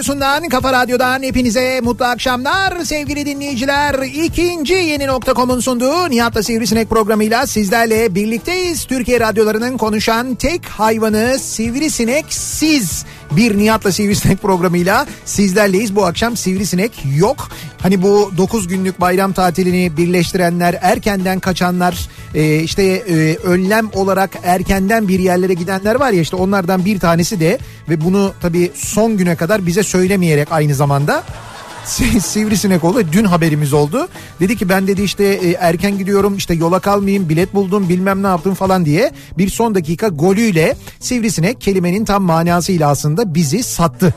radyosundan, kafa radyodan hepinize mutlu akşamlar sevgili dinleyiciler. İkinci yeni nokta.com'un sunduğu Nihat'la Sivrisinek programıyla sizlerle birlikteyiz. Türkiye radyolarının konuşan tek hayvanı Sivrisinek siz. Bir Nihat'la Sivrisinek programıyla sizlerleyiz. Bu akşam Sivrisinek yok. Hani bu 9 günlük bayram tatilini birleştirenler, erkenden kaçanlar, e, işte e, önlem olarak erkenden bir yerlere gidenler var ya işte onlardan bir tanesi de ve bunu tabii son güne kadar bize söylemeyerek aynı zamanda Si- Sivrisinek oldu. Dün haberimiz oldu. Dedi ki ben dedi işte e, erken gidiyorum işte yola kalmayayım bilet buldum bilmem ne yaptım falan diye bir son dakika golüyle Sivrisinek kelimenin tam manasıyla aslında bizi sattı.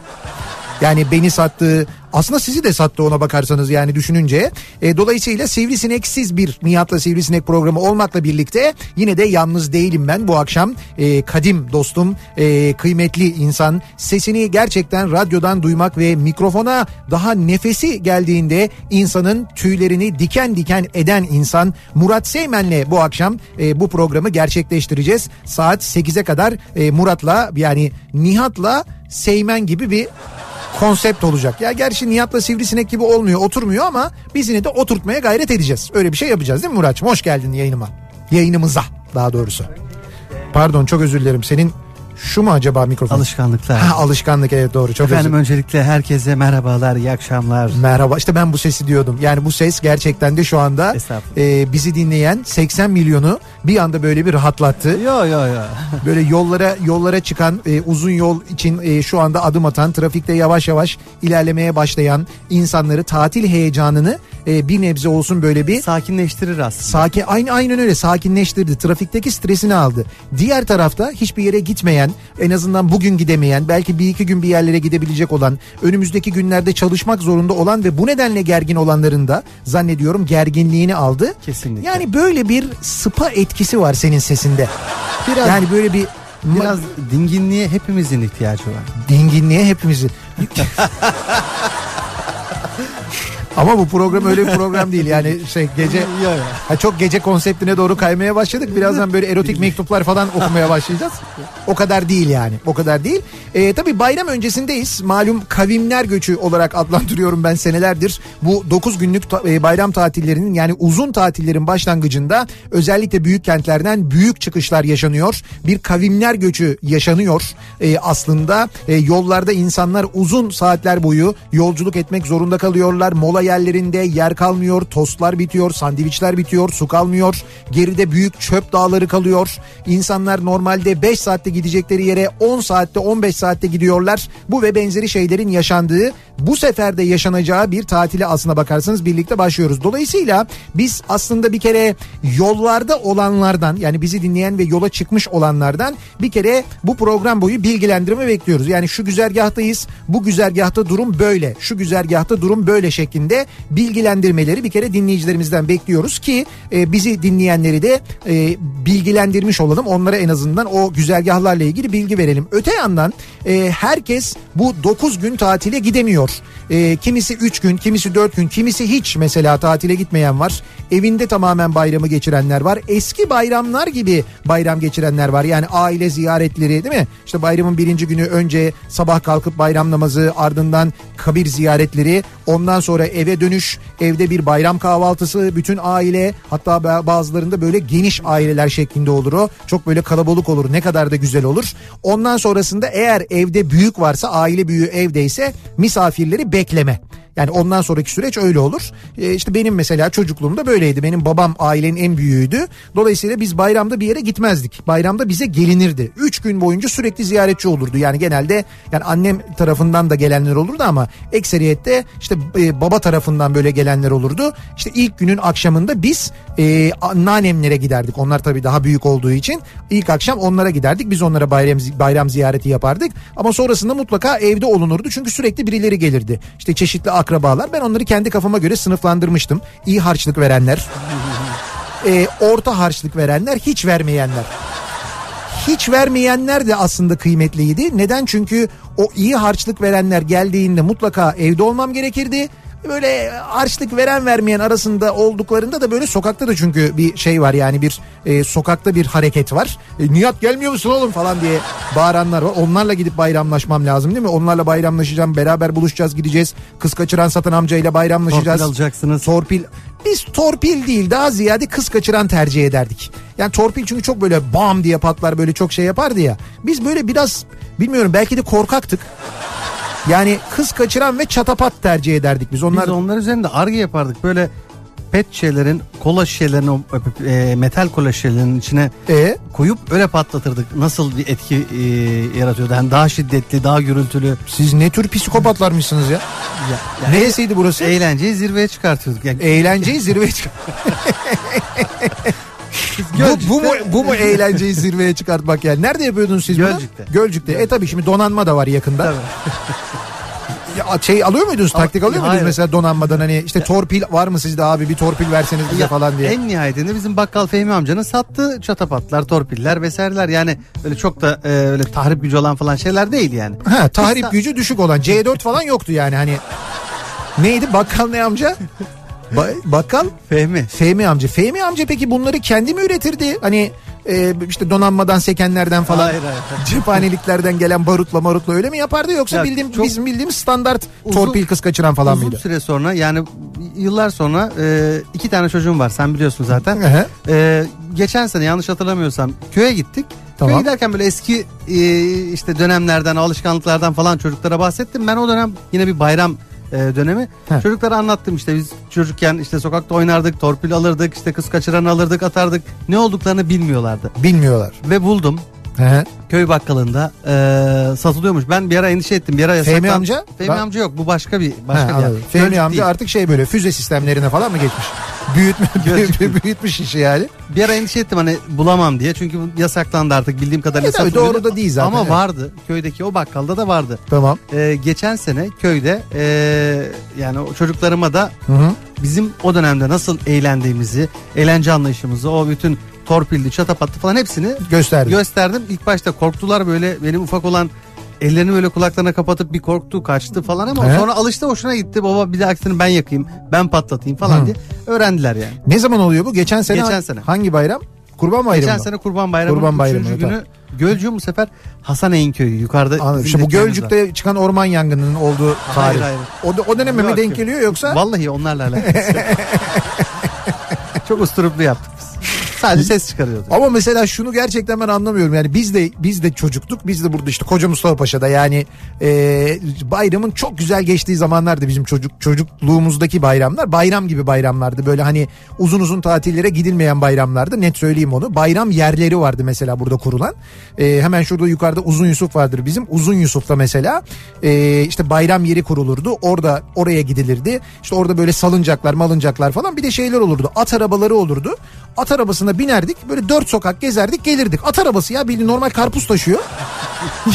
Yani beni sattı. Aslında sizi de sattı ona bakarsanız yani düşününce. E, dolayısıyla sivrisineksiz bir Nihat'la Sivrisinek programı olmakla birlikte yine de yalnız değilim ben. Bu akşam e, kadim dostum, e, kıymetli insan sesini gerçekten radyodan duymak ve mikrofona daha nefesi geldiğinde insanın tüylerini diken diken eden insan Murat Seymen'le bu akşam e, bu programı gerçekleştireceğiz. Saat 8'e kadar e, Murat'la yani Nihat'la Seymen gibi bir konsept olacak. Ya gerçi Nihat'la Sivrisinek gibi olmuyor oturmuyor ama biz yine de oturtmaya gayret edeceğiz. Öyle bir şey yapacağız değil mi Muratçım? Hoş geldin yayınıma. Yayınımıza daha doğrusu. Pardon çok özür dilerim. Senin şu mu acaba mikrofon? Alışkanlıklar. Ha, alışkanlık evet doğru çok Efendim özür öncelikle herkese merhabalar, iyi akşamlar. Merhaba işte ben bu sesi diyordum. Yani bu ses gerçekten de şu anda e, bizi dinleyen 80 milyonu bir anda böyle bir rahatlattı. Yo yo yo. Böyle yollara yollara çıkan e, uzun yol için e, şu anda adım atan trafikte yavaş yavaş ilerlemeye başlayan insanları tatil heyecanını e, bir nebze olsun böyle bir Sakinleştirir aslında. sakin aynı aynen öyle sakinleştirdi. Trafikteki stresini aldı. Diğer tarafta hiçbir yere gitmeyen, en azından bugün gidemeyen, belki bir iki gün bir yerlere gidebilecek olan, önümüzdeki günlerde çalışmak zorunda olan ve bu nedenle gergin olanların da zannediyorum gerginliğini aldı. Kesinlikle. Yani böyle bir spa etkisi var senin sesinde. Biraz- yani böyle bir Biraz dinginliğe hepimizin ihtiyacı var. dinginliğe hepimizi. Ama bu program öyle bir program değil yani şey gece ha, çok gece konseptine doğru kaymaya başladık. Birazdan böyle erotik mektuplar falan okumaya başlayacağız. O kadar değil yani. O kadar değil. Ee, tabii bayram öncesindeyiz. Malum kavimler göçü olarak adlandırıyorum ben senelerdir. Bu 9 günlük ta- e, bayram tatillerinin yani uzun tatillerin başlangıcında özellikle büyük kentlerden büyük çıkışlar yaşanıyor. Bir kavimler göçü yaşanıyor. Ee, aslında e, yollarda insanlar uzun saatler boyu yolculuk etmek zorunda kalıyorlar. Mola yerlerinde yer kalmıyor, tostlar bitiyor, sandviçler bitiyor, su kalmıyor. Geride büyük çöp dağları kalıyor. İnsanlar normalde 5 saatte gidecekleri yere 10 saatte 15 saatte gidiyorlar. Bu ve benzeri şeylerin yaşandığı bu sefer de yaşanacağı bir tatile aslına bakarsanız birlikte başlıyoruz. Dolayısıyla biz aslında bir kere yollarda olanlardan yani bizi dinleyen ve yola çıkmış olanlardan bir kere bu program boyu bilgilendirme bekliyoruz. Yani şu güzergahtayız, bu güzergahta durum böyle, şu güzergahta durum böyle şeklinde şekilde bilgilendirmeleri bir kere dinleyicilerimizden bekliyoruz ki e, bizi dinleyenleri de e, bilgilendirmiş olalım. Onlara en azından o güzergahlarla ilgili bilgi verelim. Öte yandan e, herkes bu 9 gün tatile gidemiyor. E, kimisi 3 gün, kimisi 4 gün, kimisi hiç mesela tatile gitmeyen var. Evinde tamamen bayramı geçirenler var. Eski bayramlar gibi bayram geçirenler var. Yani aile ziyaretleri değil mi? İşte bayramın birinci günü önce sabah kalkıp bayram namazı ardından kabir ziyaretleri ondan sonra eve dönüş evde bir bayram kahvaltısı bütün aile hatta ba- bazılarında böyle geniş aileler şeklinde olur o. Çok böyle kalabalık olur ne kadar da güzel olur. Ondan sonrasında eğer evde büyük varsa aile büyüğü evdeyse misafirleri bekleme. Yani ondan sonraki süreç öyle olur. Ee, işte benim mesela çocukluğumda böyleydi. Benim babam ailenin en büyüğüydü. Dolayısıyla biz bayramda bir yere gitmezdik. Bayramda bize gelinirdi. Üç gün boyunca sürekli ziyaretçi olurdu. Yani genelde yani annem tarafından da gelenler olurdu ama ekseriyette işte e, baba tarafından böyle gelenler olurdu. İşte ilk günün akşamında biz e, anneannemlere giderdik. Onlar tabii daha büyük olduğu için ilk akşam onlara giderdik. Biz onlara bayram bayram ziyareti yapardık. Ama sonrasında mutlaka evde olunurdu. Çünkü sürekli birileri gelirdi. İşte çeşitli akrabalar. Ben onları kendi kafama göre sınıflandırmıştım. İyi harçlık verenler, e, orta harçlık verenler, hiç vermeyenler. Hiç vermeyenler de aslında kıymetliydi. Neden? Çünkü o iyi harçlık verenler geldiğinde mutlaka evde olmam gerekirdi. Böyle harçlık veren vermeyen arasında olduklarında da böyle sokakta da çünkü bir şey var yani bir e, sokakta bir hareket var. E, Nihat gelmiyor musun oğlum falan diye bağıranlar var. Onlarla gidip bayramlaşmam lazım değil mi? Onlarla bayramlaşacağım beraber buluşacağız gideceğiz. Kız kaçıran satan amcayla bayramlaşacağız. Torpil alacaksınız. Torpil. Biz torpil değil daha ziyade kız kaçıran tercih ederdik. Yani torpil çünkü çok böyle bam diye patlar böyle çok şey yapardı ya. Biz böyle biraz bilmiyorum belki de korkaktık. Yani kız kaçıran ve çatapat tercih ederdik biz. Onlar Biz onlar üzerinde arge yapardık. Böyle pet şişelerin, kola şişelerini, o, e, metal kola şişelerinin içine e, koyup öyle patlatırdık. Nasıl bir etki e, yaratıyordu? Yani daha şiddetli, daha gürültülü. siz ne tür psikopatlarmışsınız ya? Ya, ya Neresiydi burası? Eğlenceyi zirveye çıkartıyorduk. Yani Eğlenceyi zirveye çık- bu, bu mu bu mu eğlenceyi zirveye çıkartmak yani? Nerede yapıyordunuz siz bunu? Gölcük'te. Gölcük'te. E tabii şimdi donanma da var yakında. Tabii. Ya şey alıyor muydunuz? Taktik alıyor muydunuz Hayır. mesela donanmadan hani işte torpil var mı sizde abi bir torpil verseniz bize Ya, falan diye. En nihayetinde bizim bakkal Fehmi amcanın sattığı çatapatlar, torpiller vesaireler. Yani öyle çok da e, öyle tahrip gücü olan falan şeyler değil yani. Ha tahrip gücü düşük olan C4 falan yoktu yani hani. Neydi bakkal ne amca? Ba- bakkal Fehmi. Fehmi amca. Fehmi amca peki bunları kendi mi üretirdi? Hani e, işte donanmadan sekenlerden falan Hayır, hayır. cephaneliklerden gelen barutla marutla öyle mi yapardı yoksa Ya, bildiğim çok- bizim bildiğimiz standart Uzun- torpil kız kaçıran falan Uzun mıydı? süre sonra yani yıllar sonra e, iki tane çocuğum var sen biliyorsun zaten. E, geçen sene yanlış hatırlamıyorsam köye gittik. Tamam. Köye giderken böyle eski e, işte dönemlerden alışkanlıklardan falan çocuklara bahsettim. Ben o dönem yine bir bayram e, dönemi. Heh. Çocuklara anlattım işte biz çocukken işte sokakta oynardık, torpil alırdık, işte kız kaçıran alırdık, atardık. Ne olduklarını bilmiyorlardı. Bilmiyorlar. Ve buldum hı. köy bakkalında e, satılıyormuş. Ben bir ara endişe ettim. Bir ara yasaklan- Fehmi amca? Fehmi Ben- amca yok. Bu başka bir başka Ha, bir yer. Fehmi amca değil. artık şey böyle füze sistemlerine falan mı geçmiş? Büyütme, büyütmüş işi yani. Bir ara endişe ettim hani bulamam diye. Çünkü yasaklandı artık bildiğim kadarıyla E tabii doğru da değil zaten, Ama evet. vardı. Köydeki o bakkalda da vardı. Tamam. Ee, geçen sene köyde ee, yani o çocuklarıma da Hı hı. bizim o dönemde nasıl eğlendiğimizi, eğlence anlayışımızı, o bütün torpilli, çatapatlı falan hepsini Gösterdi. gösterdim. İlk başta korktular böyle benim ufak olan ellerini böyle kulaklarına kapatıp bir korktu kaçtı falan ama He. sonra alıştı hoşuna gitti. Baba bir dahakisini ben yakayım ben patlatayım falan Hı. diye öğrendiler yani. ne zaman oluyor bu? Geçen sene. Geçen sene. Hangi bayram? Kurban bayramı Geçen mı? sene Kurban Bayramı'nın Kurban Bayramı, üçüncü günü Gölcük'ün bu sefer Hasan köyü yukarıda. Anladım. İşte bu dükkanımız var. Gölcük'te çıkan orman yangınının olduğu Hayır, tarih. hayır. O, da- o döneme mi Yok, denk yok. geliyor yoksa? Vallahi onlarla alakası. Çok usturuplu yaptık. Sadece ses çıkarıyorduk. Ama mesela şunu gerçekten ben anlamıyorum. Yani biz de biz de çocuktuk. Biz de burada işte Koca Mustafa Paşa'da yani e, bayramın çok güzel geçtiği zamanlardı bizim çocuk çocukluğumuzdaki bayramlar. Bayram gibi bayramlardı. Böyle hani uzun uzun tatillere gidilmeyen bayramlardı. Net söyleyeyim onu. Bayram yerleri vardı mesela burada kurulan. E, hemen şurada yukarıda Uzun Yusuf vardır bizim. Uzun Yusuf'ta mesela e, işte bayram yeri kurulurdu. Orada oraya gidilirdi. İşte orada böyle salıncaklar, malıncaklar falan bir de şeyler olurdu. At arabaları olurdu. At arabasına binerdik. Böyle dört sokak gezerdik gelirdik. At arabası ya bildiğin normal karpuz taşıyor.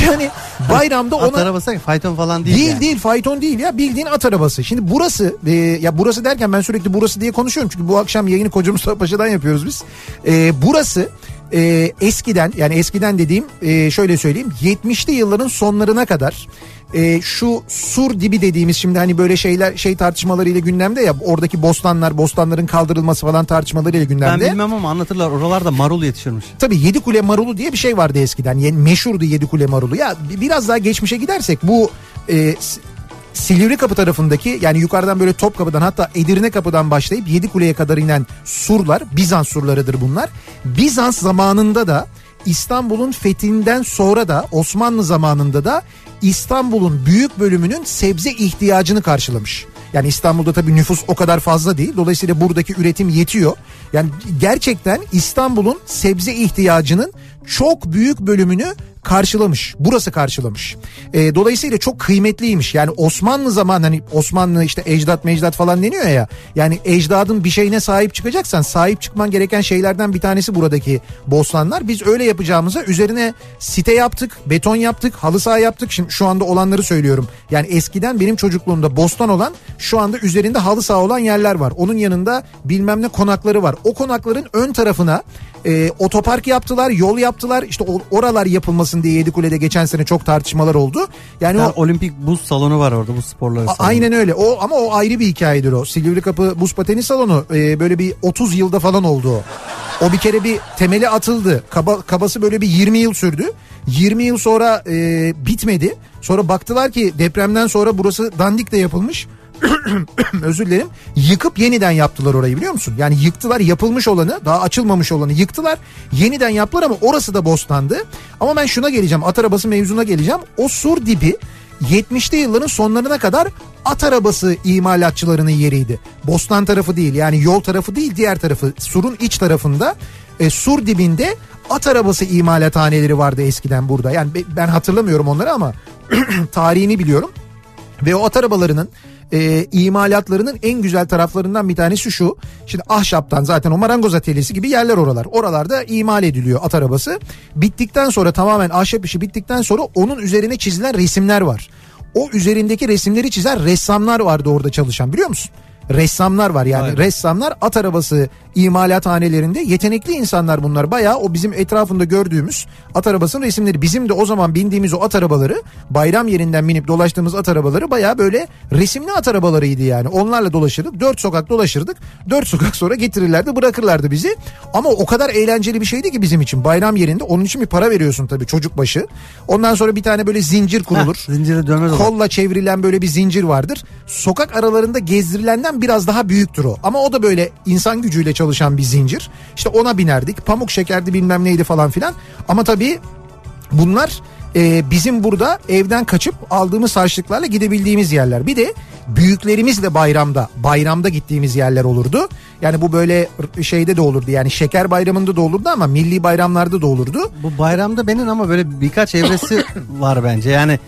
Yani bayramda At ona arabası fayton falan değil. Değil yani. değil fayton değil ya bildiğin at arabası. Şimdi burası e, ya burası derken ben sürekli burası diye konuşuyorum. Çünkü bu akşam yayını Koca Mustafa Paşa'dan yapıyoruz biz. E, burası e, eskiden yani eskiden dediğim e, şöyle söyleyeyim 70'li yılların sonlarına kadar e, şu sur dibi dediğimiz şimdi hani böyle şeyler şey tartışmalarıyla gündemde ya oradaki bostanlar bostanların kaldırılması falan tartışmalarıyla Ben gündemde. bilmem ama anlatırlar oralarda marul yetişirmiş. Tabii Yedi Kule Marulu diye bir şey vardı eskiden. Yani meşhurdu Yedi Kule Marulu. Ya bi- biraz daha geçmişe gidersek bu e, Silivri Kapı tarafındaki yani yukarıdan böyle Topkapı'dan hatta Edirne Kapı'dan başlayıp Yedi Kule'ye kadar inen surlar Bizans surlarıdır bunlar. Bizans zamanında da İstanbul'un fethinden sonra da Osmanlı zamanında da İstanbul'un büyük bölümünün sebze ihtiyacını karşılamış. Yani İstanbul'da tabii nüfus o kadar fazla değil. Dolayısıyla buradaki üretim yetiyor. Yani gerçekten İstanbul'un sebze ihtiyacının çok büyük bölümünü karşılamış. Burası karşılamış. E, dolayısıyla çok kıymetliymiş. Yani Osmanlı zaman hani Osmanlı işte ecdat mecdat falan deniyor ya. Yani ecdadın bir şeyine sahip çıkacaksan sahip çıkman gereken şeylerden bir tanesi buradaki bostanlar. Biz öyle yapacağımıza üzerine site yaptık, beton yaptık, halı saha yaptık. Şimdi şu anda olanları söylüyorum. Yani eskiden benim çocukluğumda bostan olan şu anda üzerinde halı saha olan yerler var. Onun yanında bilmem ne konakları var. O konakların ön tarafına e, otopark yaptılar, yol yaptılar. İşte oralar yapılmasın diye Yedikule'de geçen sene çok tartışmalar oldu. Yani Yani o olimpik buz salonu var orada buz sporları A- salonu. Aynen öyle. O ama o ayrı bir hikayedir o. Silivri Kapı Buz Pateni Salonu e, böyle bir 30 yılda falan oldu o. O bir kere bir temeli atıldı. Kaba, kabası böyle bir 20 yıl sürdü. 20 yıl sonra e, bitmedi. Sonra baktılar ki depremden sonra burası dandik de yapılmış. Özür dilerim. Yıkıp yeniden yaptılar orayı biliyor musun? Yani yıktılar yapılmış olanı daha açılmamış olanı yıktılar. Yeniden yaptılar ama orası da bostandı. Ama ben şuna geleceğim at arabası mevzuna geleceğim. O sur dibi 70'li yılların sonlarına kadar at arabası imalatçılarının yeriydi. Bostan tarafı değil yani yol tarafı değil diğer tarafı surun iç tarafında e, sur dibinde at arabası imalathaneleri vardı eskiden burada. Yani be- ben hatırlamıyorum onları ama tarihini biliyorum. Ve o at arabalarının e, imalatlarının en güzel taraflarından bir tanesi şu. Şimdi ahşaptan zaten o marangoz atölyesi gibi yerler oralar. Oralarda imal ediliyor at arabası. Bittikten sonra tamamen ahşap işi bittikten sonra onun üzerine çizilen resimler var. O üzerindeki resimleri çizen ressamlar vardı orada çalışan biliyor musun? Ressamlar var yani be. ressamlar at arabası imalathanelerinde yetenekli insanlar bunlar. Bayağı o bizim etrafında gördüğümüz at arabasının resimleri. Bizim de o zaman bindiğimiz o at arabaları bayram yerinden binip dolaştığımız at arabaları bayağı böyle resimli at arabalarıydı yani. Onlarla dolaşırdık. Dört sokak dolaşırdık. Dört sokak sonra getirirlerdi bırakırlardı bizi. Ama o kadar eğlenceli bir şeydi ki bizim için. Bayram yerinde onun için bir para veriyorsun tabii çocuk başı. Ondan sonra bir tane böyle zincir kurulur. Heh, zincire dönmez. Kolla çevrilen böyle bir zincir vardır. Sokak aralarında gezdirilenden biraz daha büyüktür o. Ama o da böyle insan gücüyle çalışan bir zincir. İşte ona binerdik. Pamuk şekerdi bilmem neydi falan filan. Ama tabii bunlar e, bizim burada evden kaçıp aldığımız harçlıklarla gidebildiğimiz yerler. Bir de büyüklerimiz de bayramda bayramda gittiğimiz yerler olurdu. Yani bu böyle şeyde de olurdu yani şeker bayramında da olurdu ama milli bayramlarda da olurdu. Bu bayramda benim ama böyle birkaç evresi var bence. Yani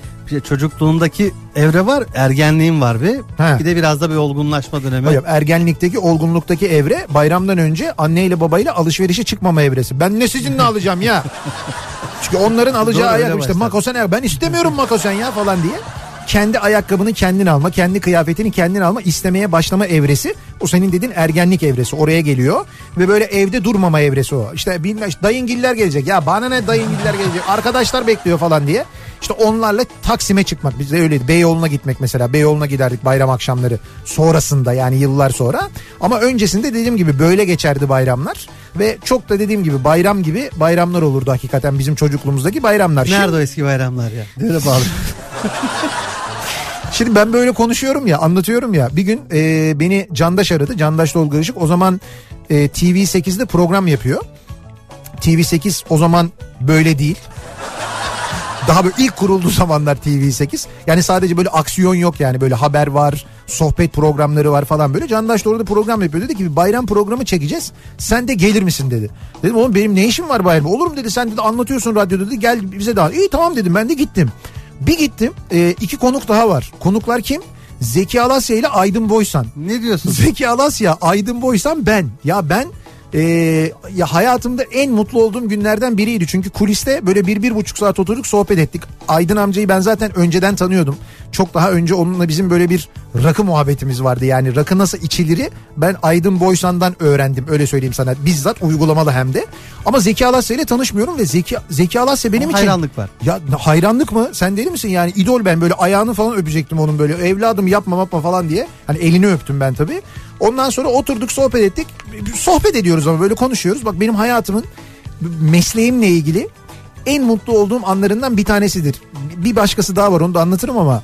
çocukluğumdaki evre var, ergenliğim var bir. He. Bir de biraz da bir olgunlaşma dönemi. Hayır, ergenlikteki olgunluktaki evre bayramdan önce anneyle babayla alışverişe çıkma evresi. Ben ne sizinle alacağım ya? Çünkü onların alacağı Doğru, ayak işte makosen. Ben istemiyorum makosen ya falan diye. Kendi ayakkabını kendin alma, kendi kıyafetini kendin alma, istemeye başlama evresi. O senin dediğin ergenlik evresi oraya geliyor. Ve böyle evde durmama evresi o. İşte bilmem dayıngiller gelecek. Ya bana ne dayıngiller gelecek. Arkadaşlar bekliyor falan diye. İşte onlarla Taksim'e çıkmak. Bizde öyleydi. Beyoğlu'na gitmek mesela. Beyoğlu'na giderdik bayram akşamları. Sonrasında yani yıllar sonra. Ama öncesinde dediğim gibi böyle geçerdi bayramlar. Ve çok da dediğim gibi bayram gibi bayramlar olurdu hakikaten bizim çocukluğumuzdaki bayramlar. Şimdi- Nerede o eski bayramlar ya? Böyle bağlı. Şimdi ben böyle konuşuyorum ya anlatıyorum ya bir gün e, beni Candaş aradı Candaş Tolga Işık o zaman e, TV8'de program yapıyor. TV8 o zaman böyle değil. Daha böyle ilk kurulduğu zamanlar TV8. Yani sadece böyle aksiyon yok yani böyle haber var, sohbet programları var falan böyle. Candaş da orada program yapıyor. Dedi ki bir bayram programı çekeceğiz. Sen de gelir misin dedi. Dedim oğlum benim ne işim var bayramda? Olur mu dedi sen dedi anlatıyorsun radyoda dedi gel bize daha. İyi tamam dedim ben de gittim. Bir gittim e, iki konuk daha var. Konuklar kim? Zeki Alasya ile Aydın Boysan. ne diyorsun? Zeki Alasya, Aydın Boysan ben. Ya ben Ee, ya hayatımda en mutlu olduğum günlerden biriydi. Çünkü kuliste böyle bir, bir buçuk saat oturduk sohbet ettik. Aydın amcayı ben zaten önceden tanıyordum. Çok daha önce onunla bizim böyle bir rakı muhabbetimiz vardı. Yani rakı nasıl içiliri ben Aydın Boysan'dan öğrendim öyle söyleyeyim sana. Bizzat uygulamalı hem de. Ama Zeki Alasya ile tanışmıyorum ve Zeki, Zeki Alasya benim için... Hayranlık var. Ya hayranlık mı? Sen deli misin yani? idol ben böyle ayağını falan öpecektim onun böyle. Evladım yapma yapma falan diye. Hani elini öptüm ben tabii. Ondan sonra oturduk sohbet ettik. Sohbet ediyoruz ama böyle konuşuyoruz. Bak benim hayatımın mesleğimle ilgili en mutlu olduğum anlarından bir tanesidir. Bir başkası daha var onu da anlatırım ama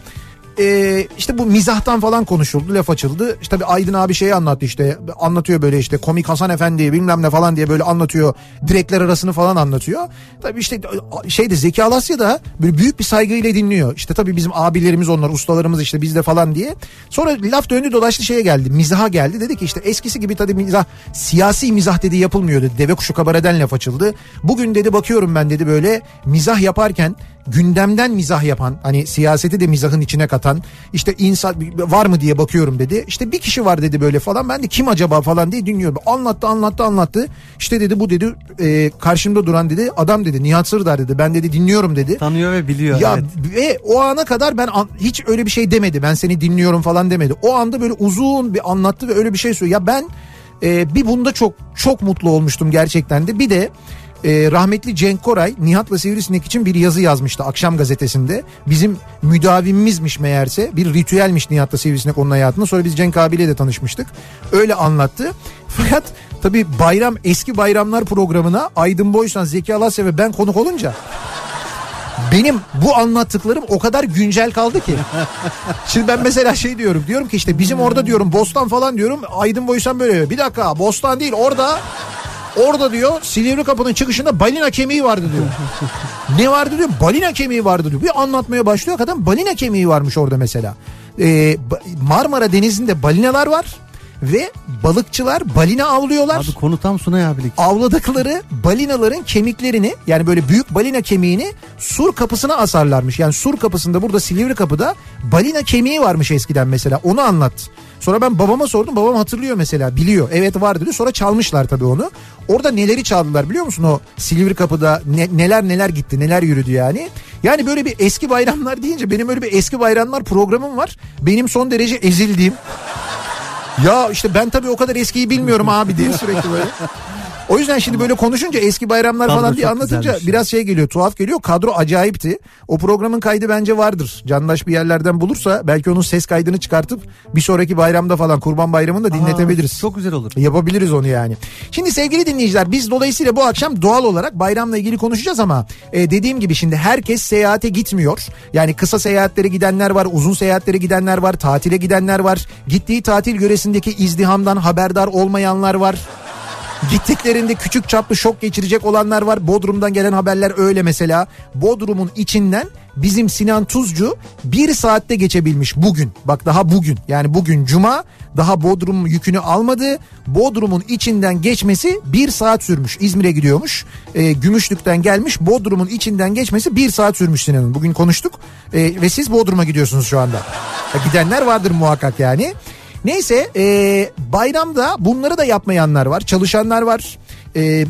e, işte bu mizahtan falan konuşuldu laf açıldı. İşte bir Aydın abi şeyi anlattı işte anlatıyor böyle işte komik Hasan Efendi bilmem ne falan diye böyle anlatıyor. Direkler arasını falan anlatıyor. Tabii işte şeyde Zeki Alasya da böyle büyük bir saygıyla dinliyor. İşte tabii bizim abilerimiz onlar ustalarımız işte bizde falan diye. Sonra laf döndü dolaştı şeye geldi mizaha geldi. Dedi ki işte eskisi gibi tabii mizah siyasi mizah dedi yapılmıyor dedi. Deve kuşu kabareden laf açıldı. Bugün dedi bakıyorum ben dedi böyle mizah yaparken gündemden mizah yapan hani siyaseti de mizahın içine katan işte insan var mı diye bakıyorum dedi. İşte bir kişi var dedi böyle falan ben de kim acaba falan diye dinliyorum. Anlattı anlattı anlattı. İşte dedi bu dedi e, karşımda duran dedi adam dedi Nihat Sırdar dedi ben dedi dinliyorum dedi. Tanıyor ve biliyor. Ya evet. ve o ana kadar ben an, hiç öyle bir şey demedi. Ben seni dinliyorum falan demedi. O anda böyle uzun bir anlattı ve öyle bir şey söylüyor. Ya ben e, bir bunda çok çok mutlu olmuştum gerçekten de. Bir de e, rahmetli Cenk Koray Nihat'la Sivrisinek için bir yazı yazmıştı akşam gazetesinde. Bizim müdavimimizmiş meğerse bir ritüelmiş Nihat'la Sivrisinek onun hayatında. Sonra biz Cenk abiyle de tanışmıştık. Öyle anlattı. Fakat tabii bayram eski bayramlar programına Aydın Boysan, Zeki Alasya ve ben konuk olunca benim bu anlattıklarım o kadar güncel kaldı ki. Şimdi ben mesela şey diyorum. Diyorum ki işte bizim orada diyorum Bostan falan diyorum. Aydın Boysan böyle. Bir dakika Bostan değil orada Orada diyor Silivri kapının çıkışında balina kemiği vardı diyor. ne vardı diyor? Balina kemiği vardı diyor. Bir anlatmaya başlıyor kadın balina kemiği varmış orada mesela. Ee, Marmara Denizi'nde balinalar var ve balıkçılar balina avlıyorlar. Abi konu tam Sunay abilik. Avladıkları balinaların kemiklerini yani böyle büyük balina kemiğini sur kapısına asarlarmış. Yani sur kapısında burada Silivri kapıda balina kemiği varmış eskiden mesela onu anlat. Sonra ben babama sordum babam hatırlıyor mesela biliyor evet var dedi sonra çalmışlar tabii onu. Orada neleri çaldılar biliyor musun o Silivri kapıda ne, neler neler gitti neler yürüdü yani. Yani böyle bir eski bayramlar deyince benim öyle bir eski bayramlar programım var. Benim son derece ezildiğim ya işte ben tabii o kadar eskiyi bilmiyorum abi diye sürekli böyle. O yüzden şimdi böyle konuşunca eski bayramlar Kadro falan diye anlatınca güzelmiş. biraz şey geliyor tuhaf geliyor. Kadro acayipti. O programın kaydı bence vardır. Candaş bir yerlerden bulursa belki onun ses kaydını çıkartıp bir sonraki bayramda falan kurban bayramında dinletebiliriz. Aa, çok güzel olur. Yapabiliriz onu yani. Şimdi sevgili dinleyiciler biz dolayısıyla bu akşam doğal olarak bayramla ilgili konuşacağız ama e, dediğim gibi şimdi herkes seyahate gitmiyor. Yani kısa seyahatlere gidenler var, uzun seyahatlere gidenler var, tatile gidenler var. Gittiği tatil yöresindeki izdihamdan haberdar olmayanlar var. Gittiklerinde küçük çaplı şok geçirecek olanlar var. Bodrum'dan gelen haberler öyle mesela. Bodrum'un içinden bizim Sinan Tuzcu bir saatte geçebilmiş bugün. Bak daha bugün yani bugün cuma daha Bodrum yükünü almadı. Bodrum'un içinden geçmesi bir saat sürmüş. İzmir'e gidiyormuş. Ee, Gümüşlük'ten gelmiş Bodrum'un içinden geçmesi bir saat sürmüş Sinan'ın. Bugün konuştuk Ee, ve siz Bodrum'a gidiyorsunuz şu anda. Ya gidenler vardır muhakkak yani. Neyse e, bayramda bunları da yapmayanlar var. Çalışanlar var. E,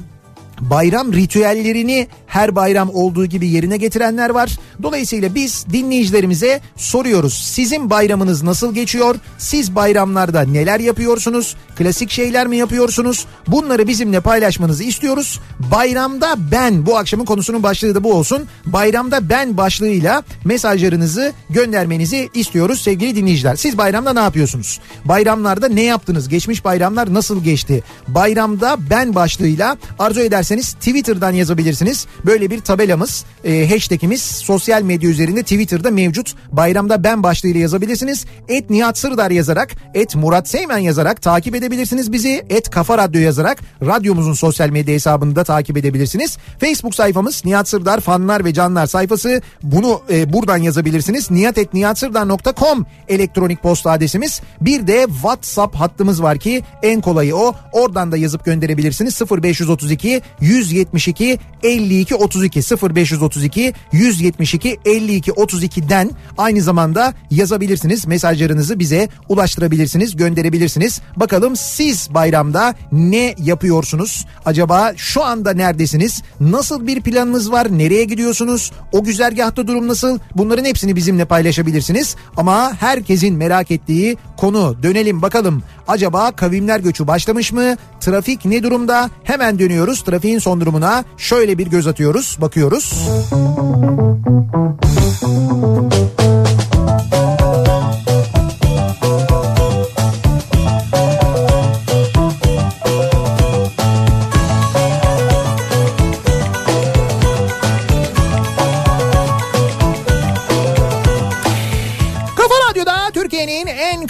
bayram ritüellerini her bayram olduğu gibi yerine getirenler var. Dolayısıyla biz dinleyicilerimize soruyoruz. Sizin bayramınız nasıl geçiyor? Siz bayramlarda neler yapıyorsunuz? Klasik şeyler mi yapıyorsunuz? Bunları bizimle paylaşmanızı istiyoruz. Bayramda ben bu akşamın konusunun başlığı da bu olsun. Bayramda ben başlığıyla mesajlarınızı göndermenizi istiyoruz sevgili dinleyiciler. Siz bayramda ne yapıyorsunuz? Bayramlarda ne yaptınız? Geçmiş bayramlar nasıl geçti? Bayramda ben başlığıyla arzu ederseniz Twitter'dan yazabilirsiniz. Böyle bir tabelamız, e, hashtagimiz sosyal medya üzerinde Twitter'da mevcut. Bayramda ben başlığıyla yazabilirsiniz. Et Nihat Sırdar yazarak, et Murat Seymen yazarak takip edebilirsiniz bizi. Et Kafa Radyo yazarak radyomuzun sosyal medya hesabını da takip edebilirsiniz. Facebook sayfamız Nihat Sırdar fanlar ve canlar sayfası. Bunu e, buradan yazabilirsiniz. niyatetnihatsırdar.com elektronik posta adresimiz. Bir de WhatsApp hattımız var ki en kolayı o. Oradan da yazıp gönderebilirsiniz. 0532 172 52 32 0532 172 52 32'den aynı zamanda yazabilirsiniz. Mesajlarınızı bize ulaştırabilirsiniz, gönderebilirsiniz. Bakalım siz bayramda ne yapıyorsunuz? Acaba şu anda neredesiniz? Nasıl bir planınız var? Nereye gidiyorsunuz? O güzergahta durum nasıl? Bunların hepsini bizimle paylaşabilirsiniz. Ama herkesin merak ettiği konu dönelim bakalım. Acaba kavimler göçü başlamış mı? Trafik ne durumda? Hemen dönüyoruz. Trafiğin son durumuna şöyle bir göz atıyoruz, bakıyoruz.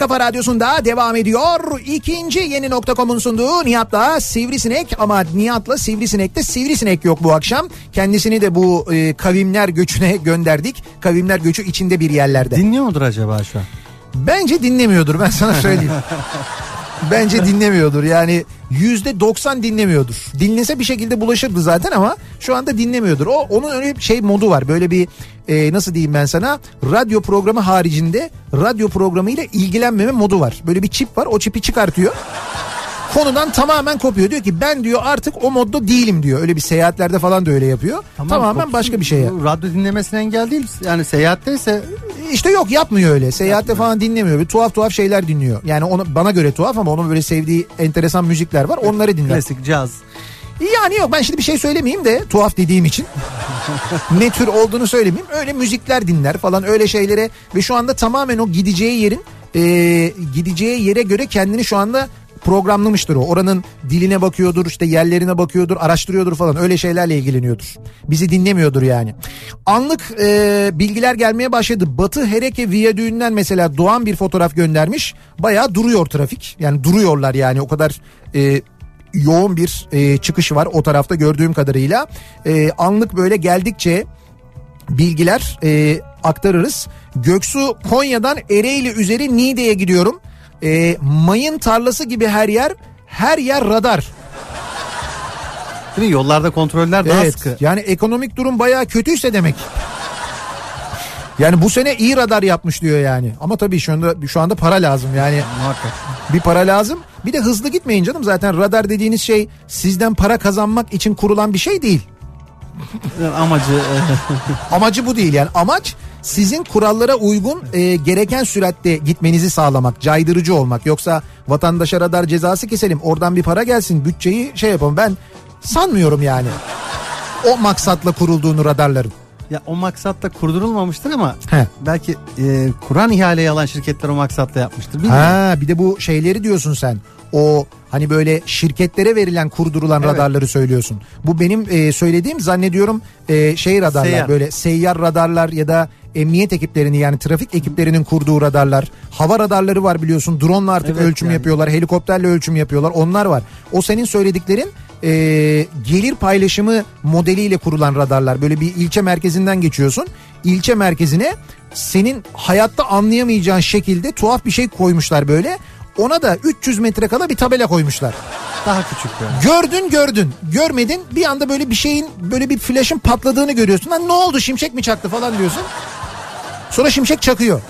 Kafa radyosunda devam ediyor. İkinci yeni nokta.com'un sunduğu Nihat'la Sivrisinek ama Nihat'la Sivrisinek'te Sivrisinek yok bu akşam. Kendisini de bu e, kavimler göçüne gönderdik. Kavimler göçü içinde bir yerlerde. Dinliyor mudur acaba şu an? Bence dinlemiyordur ben sana söyleyeyim. Bence dinlemiyordur yani yüzde 90 dinlemiyordur. Dinlese bir şekilde bulaşırdı zaten ama şu anda dinlemiyordur. O onun öyle bir şey modu var böyle bir e, nasıl diyeyim ben sana radyo programı haricinde radyo programıyla ilgilenmeme modu var. Böyle bir çip var o çipi çıkartıyor. Konudan tamamen kopuyor. Diyor ki ben diyor artık o modda değilim diyor. Öyle bir seyahatlerde falan da öyle yapıyor. tamamen kopsun. başka bir şey. Bu Radyo dinlemesine engel değil. Yani seyahatteyse İşte yok yapmıyor öyle. Seyahatte falan dinlemiyor. Bir tuhaf tuhaf şeyler dinliyor. Yani onu bana göre tuhaf ama onun böyle sevdiği enteresan müzikler var. Onları dinler. klasik caz. Yani yok ben şimdi bir şey söylemeyeyim de tuhaf dediğim için. ne tür olduğunu söylemeyeyim. Öyle müzikler dinler falan öyle şeylere ve şu anda tamamen o gideceği yerin e, gideceği yere göre kendini şu anda programlamıştır o. Oranın diline bakıyordur, işte yerlerine bakıyordur, araştırıyordur falan. Öyle şeylerle ilgileniyordur. Bizi dinlemiyordur yani. Anlık e, bilgiler gelmeye başladı. Batı Hereke Viyadüğü'nden mesela Doğan bir fotoğraf göndermiş. Bayağı duruyor trafik. Yani duruyorlar yani o kadar e, yoğun bir e, çıkış var o tarafta gördüğüm kadarıyla. E, anlık böyle geldikçe bilgiler e, aktarırız. Göksu Konya'dan Ereğli üzeri Niğde'ye gidiyorum. E, mayın tarlası gibi her yer her yer radar. Değil mi? Yollarda kontroller daha evet. sıkı. Yani ekonomik durum bayağı kötüyse demek. Yani bu sene iyi radar yapmış diyor yani. Ama tabii şu anda şu anda para lazım yani. Muhakkak. Bir para lazım. Bir de hızlı gitmeyin canım zaten radar dediğiniz şey sizden para kazanmak için kurulan bir şey değil. Amacı e, Amacı bu değil yani amaç sizin kurallara uygun e, gereken süratte gitmenizi sağlamak, caydırıcı olmak. Yoksa vatandaşa radar cezası keselim, oradan bir para gelsin, bütçeyi şey yapalım. Ben sanmıyorum yani. O maksatla kurulduğunu radarların. ya o maksatla kurdurulmamıştır ama He. belki e, Kur'an ihaleyi alan şirketler o maksatla yapmıştır. Bilmiyorum. Ha bir de bu şeyleri diyorsun sen. O hani böyle şirketlere verilen kurdurulan Evet. radarları söylüyorsun. Bu benim e, söylediğim zannediyorum e, şey radarlar Seyyar. böyle seyyar radarlar ya da emniyet ekiplerini yani trafik ekiplerinin kurduğu radarlar. Hava radarları var biliyorsun. Drone'la artık Evet, ölçüm yani. yapıyorlar. Helikopterle ölçüm yapıyorlar. Onlar var. O senin söylediklerin e, gelir paylaşımı modeliyle kurulan radarlar. Böyle bir ilçe merkezinden geçiyorsun. İlçe merkezine senin hayatta anlayamayacağın şekilde tuhaf bir şey koymuşlar böyle. Ona da 300 metre kala bir tabela koymuşlar. Daha küçük yani. Gördün gördün. Görmedin bir anda böyle bir şeyin böyle bir flaşın patladığını görüyorsun. Lan ne oldu şimşek mi çaktı falan diyorsun. Sonra şimşek çakıyor.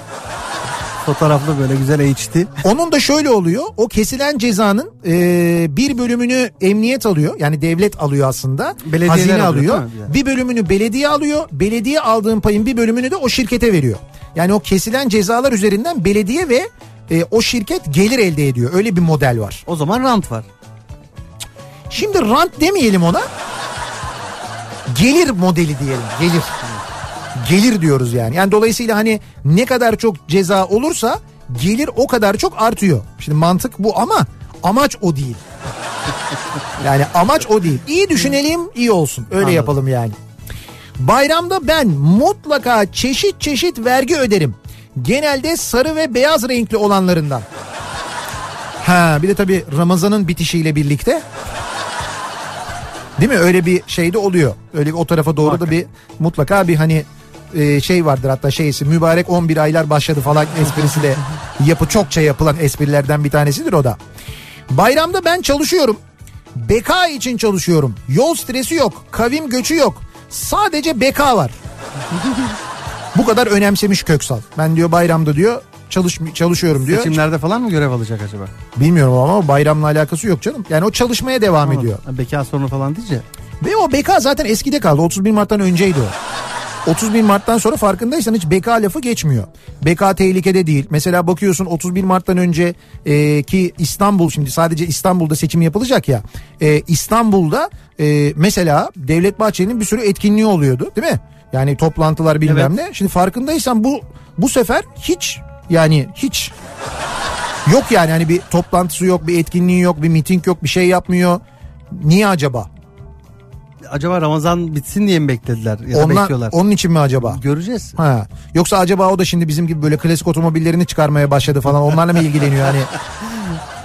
Fotoğraflı böyle güzel HD. Onun da şöyle oluyor. O kesilen cezanın e, bir bölümünü emniyet alıyor. Yani devlet alıyor aslında. Belediyeler Hazine alıyor, alıyor. Bir bölümünü belediye alıyor. Belediye aldığın payın bir bölümünü de o şirkete veriyor. Yani o kesilen cezalar üzerinden belediye ve e, o şirket gelir elde ediyor. Öyle bir model var. O zaman rant var. Şimdi rant demeyelim ona. Gelir modeli diyelim. Gelir. Gelir diyoruz yani. Yani dolayısıyla hani ne kadar çok ceza olursa gelir o kadar çok artıyor. Şimdi mantık bu ama amaç o değil. Yani amaç o değil. İyi düşünelim, iyi olsun. Öyle Anladım. yapalım yani. Bayramda ben mutlaka çeşit çeşit vergi öderim. Genelde sarı ve beyaz renkli olanlarından. Ha bir de tabii Ramazan'ın bitişiyle birlikte Değil mi? Öyle bir şey de oluyor. Öyle bir o tarafa doğru da bir mutlaka bir hani e, şey vardır hatta şeysi mübarek 11 aylar başladı falan esprisi de yapı çokça yapılan esprilerden bir tanesidir o da. Bayramda ben çalışıyorum. Beka için çalışıyorum. Yol stresi yok. Kavim göçü yok. Sadece beka var. Bu kadar önemsemiş Köksal. Ben diyor bayramda diyor çalış çalışıyorum diyor. Seçimlerde falan mı görev alacak acaba? Bilmiyorum ama bayramla alakası yok canım. Yani o çalışmaya devam ediyor. Ha, Beka sorunu falan diyece. Ve o beka zaten eskide kaldı. 31 Mart'tan önceydi o. 31 Mart'tan sonra farkındaysan hiç beka lafı geçmiyor. Beka tehlikede değil. Mesela bakıyorsun 31 Mart'tan önce e, ki İstanbul şimdi sadece İstanbul'da seçim yapılacak ya. E, İstanbul'da e, mesela Devlet Bahçeli'nin bir sürü etkinliği oluyordu değil mi? Yani toplantılar bilmem Evet. ne. Şimdi farkındaysan bu bu sefer hiç yani hiç yok yani hani bir toplantısı yok, bir etkinliği yok, bir miting yok, bir şey yapmıyor. Niye acaba? Acaba Ramazan bitsin diye mi beklediler ya da Onlar, bekliyorlar? onun için mi acaba? Göreceğiz. Ha. Yoksa acaba o da şimdi bizim gibi böyle klasik otomobillerini çıkarmaya başladı falan onlarla mı ilgileniyor hani?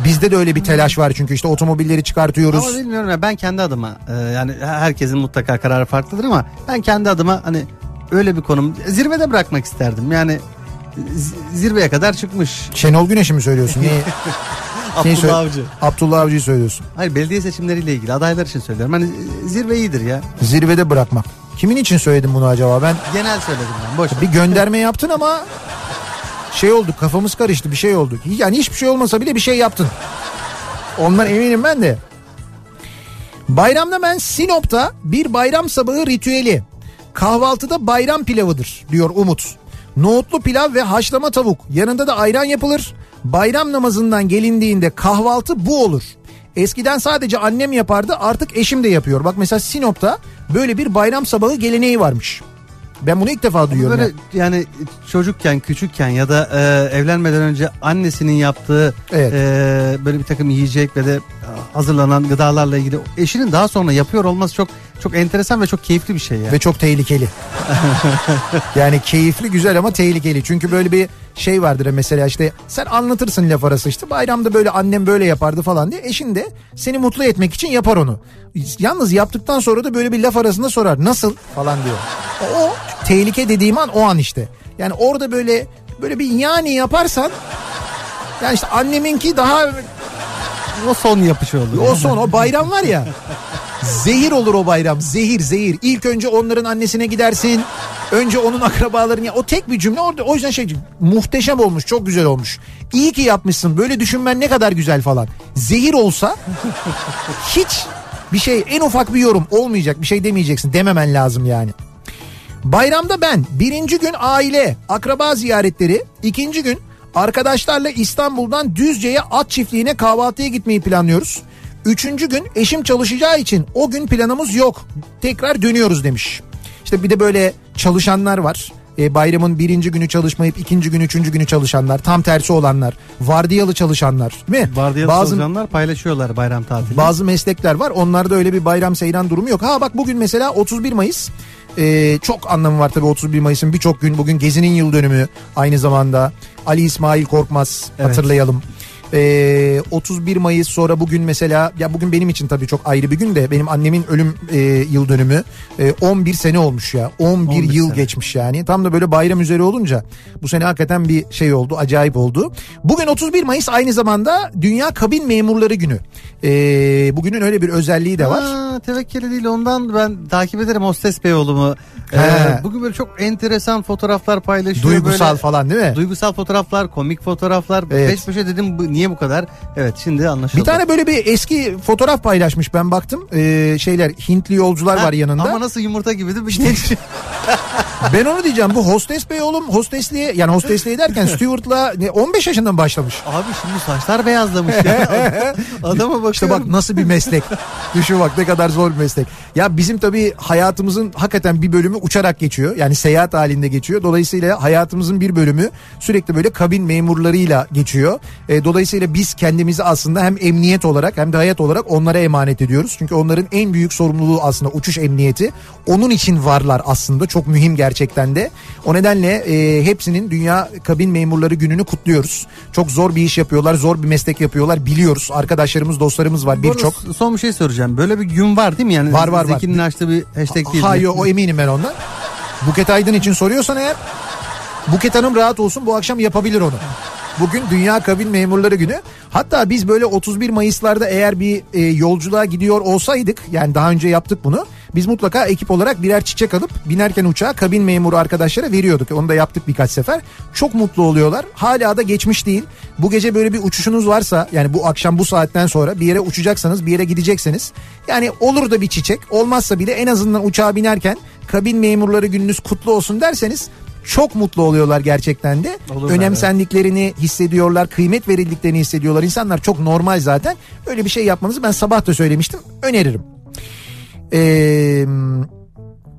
Bizde de öyle bir telaş var çünkü işte otomobilleri çıkartıyoruz. Ama bilmiyorum ya ben kendi adıma e, yani herkesin mutlaka kararı farklıdır ama ben kendi adıma hani öyle bir konum zirvede bırakmak isterdim. Yani zirveye kadar çıkmış. Şenol Güneş'i mi söylüyorsun? Neyi, neyi söyle- Abdullah Avcı. Abdullah Avcı'yı söylüyorsun. Hayır belediye seçimleriyle ilgili adaylar için söylüyorum. Hani zirve iyidir ya. Zirvede bırakmak. Kimin için söyledim bunu acaba? Ben Genel söyledim ben boş. bir gönderme yaptın ama şey oldu kafamız karıştı bir şey oldu. Yani hiçbir şey olmasa bile bir şey yaptın. Ondan eminim ben de. Bayramda ben Sinop'ta bir bayram sabahı ritüeli. Kahvaltıda bayram pilavıdır diyor Umut. Nohutlu pilav ve haşlama tavuk. Yanında da ayran yapılır. Bayram namazından gelindiğinde kahvaltı bu olur. Eskiden sadece annem yapardı artık eşim de yapıyor. Bak mesela Sinop'ta böyle bir bayram sabahı geleneği varmış. Ben bunu ilk defa duyuyorum. Böyle ya. yani çocukken küçükken ya da e, evlenmeden önce annesinin yaptığı Evet. e, böyle bir takım yiyecek ve de hazırlanan gıdalarla ilgili eşinin daha sonra yapıyor olması çok çok enteresan ve çok keyifli bir şey ya. Ve çok tehlikeli. yani keyifli güzel ama tehlikeli. Çünkü böyle bir şey vardır ya mesela işte sen anlatırsın laf arası işte bayramda böyle annem böyle yapardı falan diye. Eşin de seni mutlu etmek için yapar onu. Yalnız yaptıktan sonra da böyle bir laf arasında sorar nasıl falan diyor. O, o tehlike dediğim an o an işte. Yani orada böyle böyle bir yani yaparsan yani işte anneminki daha o son yapışı oluyor. o son o bayram var ya. Zehir olur o bayram. Zehir zehir. İlk önce onların annesine gidersin. Önce onun akrabalarını. O tek bir cümle orada. O yüzden şey muhteşem olmuş. Çok güzel olmuş. İyi ki yapmışsın. Böyle düşünmen ne kadar güzel falan. Zehir olsa hiç bir şey en ufak bir yorum olmayacak. Bir şey demeyeceksin. Dememen lazım yani. Bayramda ben birinci gün aile, akraba ziyaretleri, ikinci gün arkadaşlarla İstanbul'dan Düzce'ye at çiftliğine kahvaltıya gitmeyi planlıyoruz. Üçüncü gün eşim çalışacağı için o gün planımız yok. Tekrar dönüyoruz demiş. İşte bir de böyle çalışanlar var. E, bayramın birinci günü çalışmayıp ikinci gün, üçüncü günü çalışanlar. Tam tersi olanlar. Vardiyalı çalışanlar değil mi? Vardiyalı Bazı- çalışanlar paylaşıyorlar bayram tatilini. bazı meslekler var. Onlarda öyle bir bayram seyran durumu yok. Ha bak bugün mesela 31 Mayıs. Ee, çok anlamı var tabii 31 Mayıs'ın birçok gün. Bugün Gezi'nin yıl dönümü aynı zamanda. Ali İsmail Korkmaz Evet. hatırlayalım. Ee, 31 Mayıs sonra bugün mesela ya bugün benim için tabii çok ayrı bir gün de benim annemin ölüm e, yıl dönümü E, 11 sene olmuş ya 11, 11 yıl sene. geçmiş yani tam da böyle bayram üzeri olunca bu sene hakikaten bir şey oldu acayip oldu. Bugün 31 Mayıs aynı zamanda Dünya Kabin Memurları Günü. Ee, bugünün öyle bir özelliği de var. Ha, tevekkeli değil ondan ben takip ederim Hostes Beyoğlu'mu. Ee, bugün böyle çok enteresan fotoğraflar paylaşıyor. Duygusal böyle, falan değil mi? Duygusal fotoğraflar, komik fotoğraflar. Evet. Peş peşe dedim bu, niye bu kadar? Evet şimdi anlaşıldı. Bir tane böyle bir eski fotoğraf paylaşmış ben baktım. Ee, şeyler Hintli yolcular Ha, var yanında. Ama nasıl yumurta gibi değil mi? Genç. Ben onu diyeceğim bu hostes bey oğlum hostesliğe yani hostesliğe derken Stewart'la ne, 15 yaşından başlamış. Abi şimdi saçlar beyazlamış ya. Adama bakıyorum. İşte bak nasıl bir meslek. Düşün bak ne kadar zor bir meslek. Ya bizim tabii hayatımızın hakikaten bir bölümü uçarak geçiyor. Yani seyahat halinde geçiyor. Dolayısıyla hayatımızın bir bölümü sürekli böyle kabin memurlarıyla geçiyor. E, dolayısıyla biz kendimizi aslında hem emniyet olarak hem de hayat olarak onlara emanet ediyoruz. Çünkü onların en büyük sorumluluğu aslında uçuş emniyeti. Onun için varlar aslında. Çok mühim gerçekten de. O nedenle e, hepsinin Dünya Kabin Memurları Günü'nü kutluyoruz. Çok zor bir iş yapıyorlar. Zor bir meslek yapıyorlar. Biliyoruz. Arkadaşlarımız, dostlarımız var birçok. Son bir şey soracağım. Böyle bir gün var değil mi? Yani Var, var, var. Zeki'nin açtığı bir hashtag değil. Hayır mi? o eminim ben ondan. Buket Aydın için soruyorsan eğer Buket Hanım rahat olsun bu akşam yapabilir onu. Bugün Dünya Kabin Memurları Günü. Hatta biz böyle 31 Mayıs'larda eğer bir e, yolculuğa gidiyor olsaydık yani daha önce yaptık bunu. Biz mutlaka ekip olarak birer çiçek alıp binerken uçağa kabin memuru arkadaşlara veriyorduk. Onu da yaptık birkaç sefer. Çok mutlu oluyorlar. Hala da geçmiş değil. Bu gece böyle bir uçuşunuz varsa yani bu akşam bu saatten sonra bir yere uçacaksanız bir yere gidecekseniz yani olur da bir çiçek olmazsa bile en azından uçağa binerken kabin memurları gününüz kutlu olsun derseniz çok mutlu oluyorlar gerçekten de. Olurlar, Önemsendiklerini hissediyorlar, kıymet verildiklerini hissediyorlar. İnsanlar çok normal zaten. Öyle bir şey yapmanızı ben sabah da söylemiştim. Öneririm. Ee,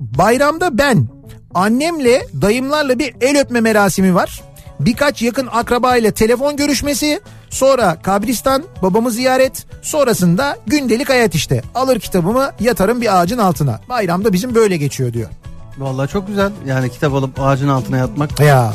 bayramda ben annemle dayımlarla bir el öpme merasimi var. Birkaç yakın akraba ile telefon görüşmesi, sonra kabristan, babamı ziyaret, sonrasında gündelik hayat işte. Alır kitabımı yatarım bir ağacın altına. Bayramda bizim böyle geçiyor diyor. Vallahi çok güzel. Yani kitap alıp ağacın altına yatmak. Ya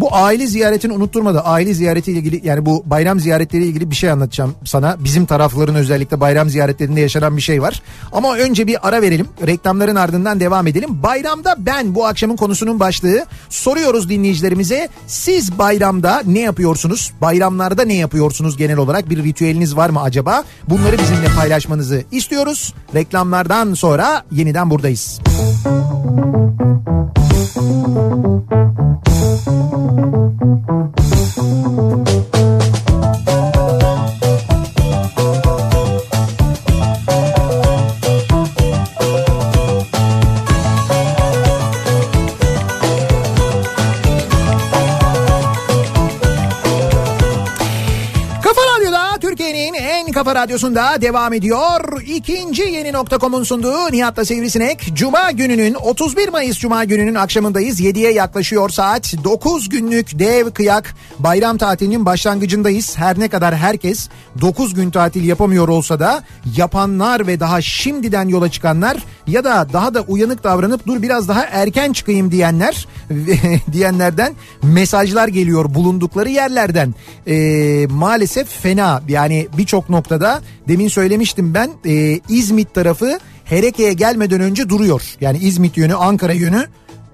bu aile ziyaretini unutturmadı. Aile ziyaretiyle ilgili yani bu bayram ziyaretleriyle ilgili bir şey anlatacağım sana. Bizim tarafların özellikle bayram ziyaretlerinde yaşanan bir şey var. Ama önce bir ara verelim. Reklamların ardından devam edelim. Bayramda ben bu akşamın konusunun başlığı. Soruyoruz dinleyicilerimize. Siz bayramda ne yapıyorsunuz? Bayramlarda ne yapıyorsunuz genel olarak? Bir ritüeliniz var mı acaba? Bunları bizimle paylaşmanızı istiyoruz. Reklamlardan sonra yeniden buradayız. Kafa radyosunda devam ediyor. İkinci yeni nokta.com'un sunduğu Nihat'la Sivrisinek. Cuma gününün 31 Mayıs Cuma gününün akşamındayız. 7'ye yaklaşıyor saat. 9 günlük dev kıyak bayram tatilinin başlangıcındayız. Her ne kadar herkes 9 gün tatil yapamıyor olsa da yapanlar ve daha şimdiden yola çıkanlar ya da daha da uyanık davranıp dur biraz daha erken çıkayım diyenler diyenlerden mesajlar geliyor bulundukları yerlerden. Ee, maalesef fena yani birçok noktada demin söylemiştim ben e, İzmit tarafı Hereke'ye gelmeden önce duruyor. Yani İzmit yönü Ankara yönü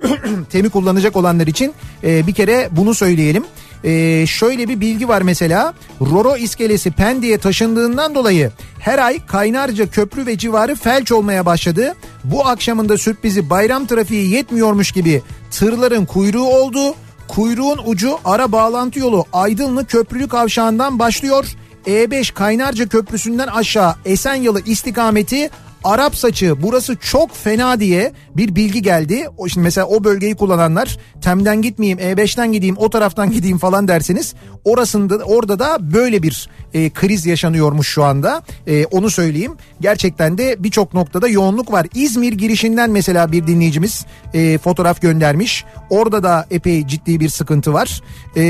temi kullanacak olanlar için e, bir kere bunu söyleyelim. E, şöyle bir bilgi var mesela Roro iskelesi Pendik'e taşındığından dolayı her ay Kaynarca Köprü ve civarı felç olmaya başladı. Bu akşamında sürprizi bayram trafiği yetmiyormuş gibi tırların kuyruğu oldu. Kuyruğun ucu ara bağlantı yolu Aydınlı Köprülü Kavşağı'ndan başlıyor. E5 Kaynarca Köprüsü'nden aşağı Esenyalı istikameti Arap saçı burası çok fena diye bir bilgi geldi. O şimdi mesela o bölgeyi kullananlar Tem'den gitmeyeyim E5'ten gideyim o taraftan gideyim falan derseniz orasında orada da böyle bir e, kriz yaşanıyormuş şu anda. E, onu söyleyeyim. Gerçekten de birçok noktada yoğunluk var. İzmir girişinden mesela bir dinleyicimiz e, fotoğraf göndermiş. Orada da epey ciddi bir sıkıntı var. E,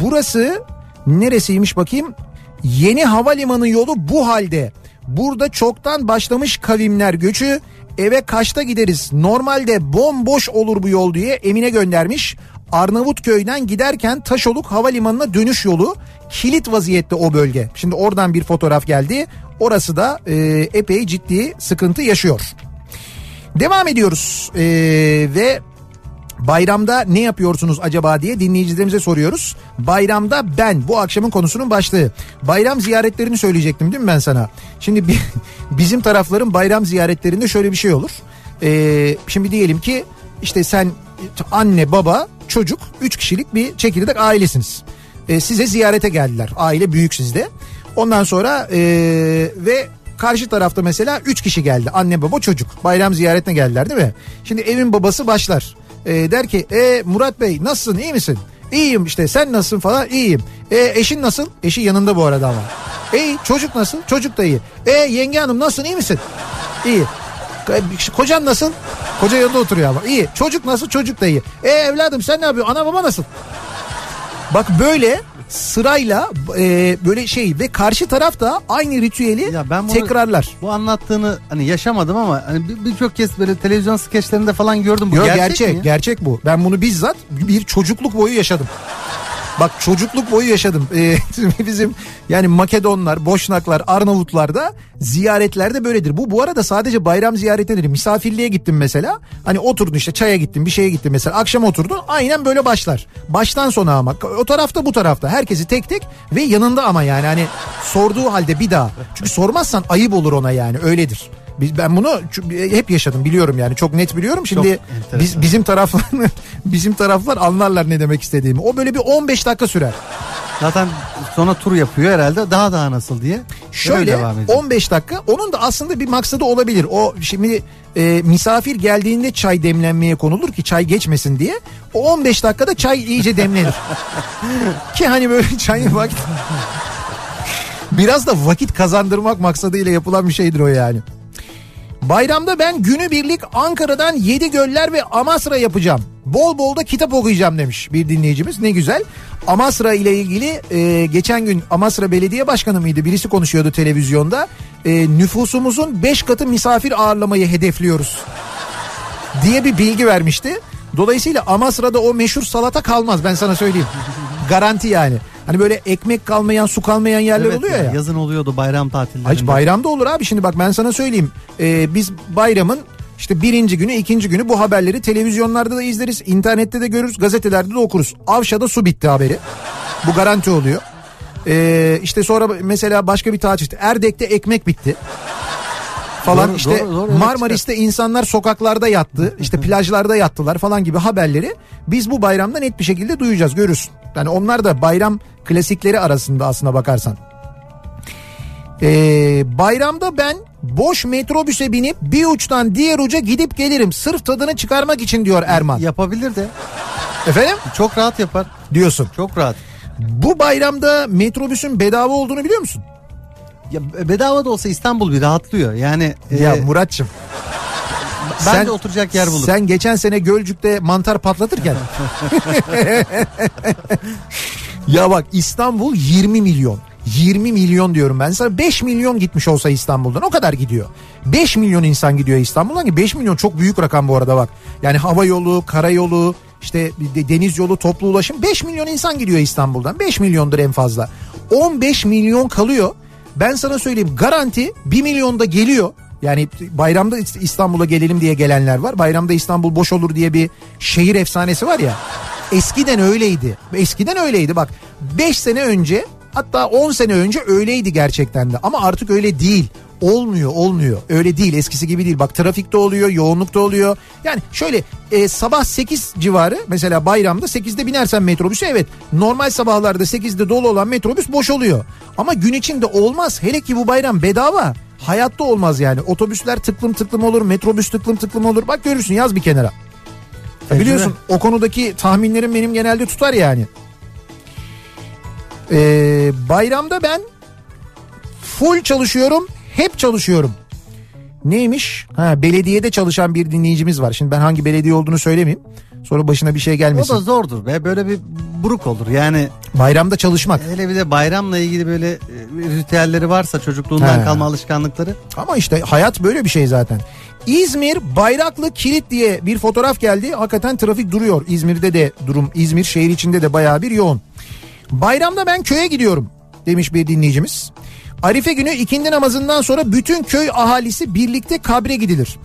burası neresiymiş bakayım? Yeni havalimanı yolu bu halde. Burada çoktan başlamış kavimler göçü. Eve kaçta gideriz? Normalde bomboş olur bu yol diye Emine göndermiş. Arnavutköy'den giderken Taşoluk Havalimanı'na dönüş yolu kilit vaziyette o bölge. Şimdi oradan bir fotoğraf geldi. Orası da e, epey ciddi sıkıntı yaşıyor. Devam ediyoruz e, ve Bayramda ne yapıyorsunuz acaba diye dinleyicilerimize soruyoruz. Bayramda ben bu akşamın konusunun başlığı. Bayram ziyaretlerini söyleyecektim değil mi ben sana? Şimdi bi- bizim tarafların bayram ziyaretlerinde şöyle bir şey olur. Ee, şimdi diyelim ki işte sen anne baba çocuk 3 kişilik bir çekirdek ailesiniz. Ee, size ziyarete geldiler. Aile büyük sizde. Ondan sonra ee, ve karşı tarafta mesela 3 kişi geldi. Anne baba çocuk. Bayram ziyaretine geldiler değil mi? Şimdi evin babası başlar. Ee, der ki e, Murat Bey nasılsın iyi misin? İyiyim işte sen nasılsın falan iyiyim. E, eşin nasıl? Eşi yanında bu arada ama. İyi çocuk nasıl? Çocuk da iyi. E yenge hanım nasılsın iyi misin? İyi. Ko- Kocan nasıl? Koca yanında oturuyor ama. İyi. Çocuk nasıl? Çocuk da iyi. E evladım sen ne yapıyorsun? Ana baba nasıl? Bak böyle sırayla e, böyle şey ve karşı taraf da aynı ritüeli Ya ben bunu- tekrarlar. Bu anlattığını hani yaşamadım ama hani bir- birçok kez böyle televizyon skeçlerinde falan gördüm. Bu Yok gerçek, gerçek gerçek, bu. Ben bunu bizzat bir çocukluk boyu yaşadım. Bak çocukluk boyu yaşadım. Ee, bizim yani Makedonlar, Boşnaklar, Arnavutlar da ziyaretlerde böyledir. Bu bu arada sadece bayram ziyaretinde değil. Misafirliğe gittim mesela. Hani oturdun işte çaya gittin bir şeye gittin mesela. Akşam oturdun aynen böyle başlar. Baştan sona ama o tarafta bu tarafta. Herkesi tek tek ve yanında ama yani hani sorduğu halde bir daha. Çünkü sormazsan ayıp olur ona yani öyledir. Biz, ben bunu çü- hep yaşadım biliyorum yani çok net biliyorum. Şimdi enteresan. biz, bizim taraflar bizim taraflar anlarlar ne demek istediğimi. O böyle bir 15 dakika sürer. Zaten sonra tur yapıyor herhalde daha daha nasıl diye. Öyle Şöyle devam ediyor. 15 dakika onun da aslında bir maksadı olabilir. O şimdi e, misafir geldiğinde çay demlenmeye konulur ki çay geçmesin diye. O 15 dakikada çay iyice demlenir. ki hani böyle çayın vakit biraz da vakit kazandırmak maksadıyla yapılan bir şeydir o yani. Bayramda ben günübirlik Ankara'dan Yedi Göller ve Amasra yapacağım. Bol bol da kitap okuyacağım demiş bir dinleyicimiz. Ne güzel. Amasra ile ilgili e, geçen gün Amasra Belediye Başkanı mıydı? Birisi konuşuyordu televizyonda. E, nüfusumuzun 5 katı misafir ağırlamayı hedefliyoruz. Diye bir bilgi vermişti. Dolayısıyla Amasra'da o meşhur salata kalmaz ben sana söyleyeyim. Garanti yani. Hani böyle ekmek kalmayan su kalmayan yerler Evet oluyor ya. Yazın oluyordu bayram tatillerinde. Hayır bayramda olur abi şimdi bak ben sana söyleyeyim. Ee, biz bayramın işte birinci günü ikinci günü bu haberleri televizyonlarda da izleriz. internette de görürüz gazetelerde de okuruz. Avşa'da su bitti haberi. Bu garanti oluyor. Ee, işte sonra mesela başka bir tatil işte Erdek'te ekmek bitti. Falan Doğru, işte doğru, doğru, evet, Marmaris'te insanlar sokaklarda yattı. işte plajlarda yattılar falan gibi haberleri biz bu bayramda net bir şekilde duyacağız görürsün. Yani onlar da bayram klasikleri arasında aslına bakarsan. Ee, bayramda ben boş metrobüse binip bir uçtan diğer uca gidip gelirim. Sırf tadını çıkarmak için diyor Erman. Yapabilir de. Efendim? Çok rahat yapar. Diyorsun. Çok rahat. Bu bayramda metrobüsün bedava olduğunu biliyor musun? Ya bedava da olsa İstanbul bir rahatlıyor. Yani ya e, Muratçım. ben de oturacak yer bulurum. Sen geçen sene Gölcük'te mantar patlatırken. ya bak İstanbul 20 milyon. 20 milyon diyorum ben sana 5 milyon gitmiş olsa İstanbul'dan o kadar gidiyor. 5 milyon insan gidiyor İstanbul'dan ki 5 milyon çok büyük rakam bu arada bak. Yani hava yolu, karayolu, işte de- deniz yolu, toplu ulaşım 5 milyon insan gidiyor İstanbul'dan. 5 milyondur en fazla. 15 milyon kalıyor. Ben sana söyleyeyim garanti 1 milyon da geliyor. Yani bayramda İstanbul'a gelelim diye gelenler var. Bayramda İstanbul boş olur diye bir şehir efsanesi var ya. Eskiden öyleydi. Eskiden öyleydi bak. 5 sene önce hatta 10 sene önce öyleydi gerçekten de. Ama artık öyle değil. Olmuyor olmuyor. Öyle değil eskisi gibi değil. Bak trafikte oluyor yoğunlukta oluyor. Yani şöyle e, sabah 8 civarı mesela bayramda 8'de binersen metrobüse evet normal sabahlarda 8'de dolu olan metrobüs boş oluyor. Ama gün içinde olmaz. Hele ki bu bayram bedava. Hayatta olmaz yani. Otobüsler tıklım tıklım olur metrobüs tıklım tıklım olur. Bak görürsün yaz bir kenara. Ya biliyorsun o konudaki tahminlerim benim genelde tutar yani. Ee, bayramda ben full çalışıyorum, hep çalışıyorum. Neymiş? Ha, belediyede çalışan bir dinleyicimiz var. Şimdi ben hangi belediye olduğunu söylemeyeyim. Sonra başına bir şey O gelmesin. da zordur be böyle bir buruk olur yani Bayramda çalışmak. hele bir de bayramla ilgili böyle e, ritüelleri varsa çocukluğundan He. kalma alışkanlıkları Ama işte hayat böyle bir şey zaten. İzmir Bayraklı Kilit diye bir fotoğraf geldi. Hakikaten trafik duruyor. İzmir'de de durum. İzmir şehir içinde de bayağı bir yoğun. Bayramda ben köye gidiyorum demiş bir dinleyicimiz. Arife günü ikindi namazından sonra bütün köy ahalisi birlikte kabre gidilir.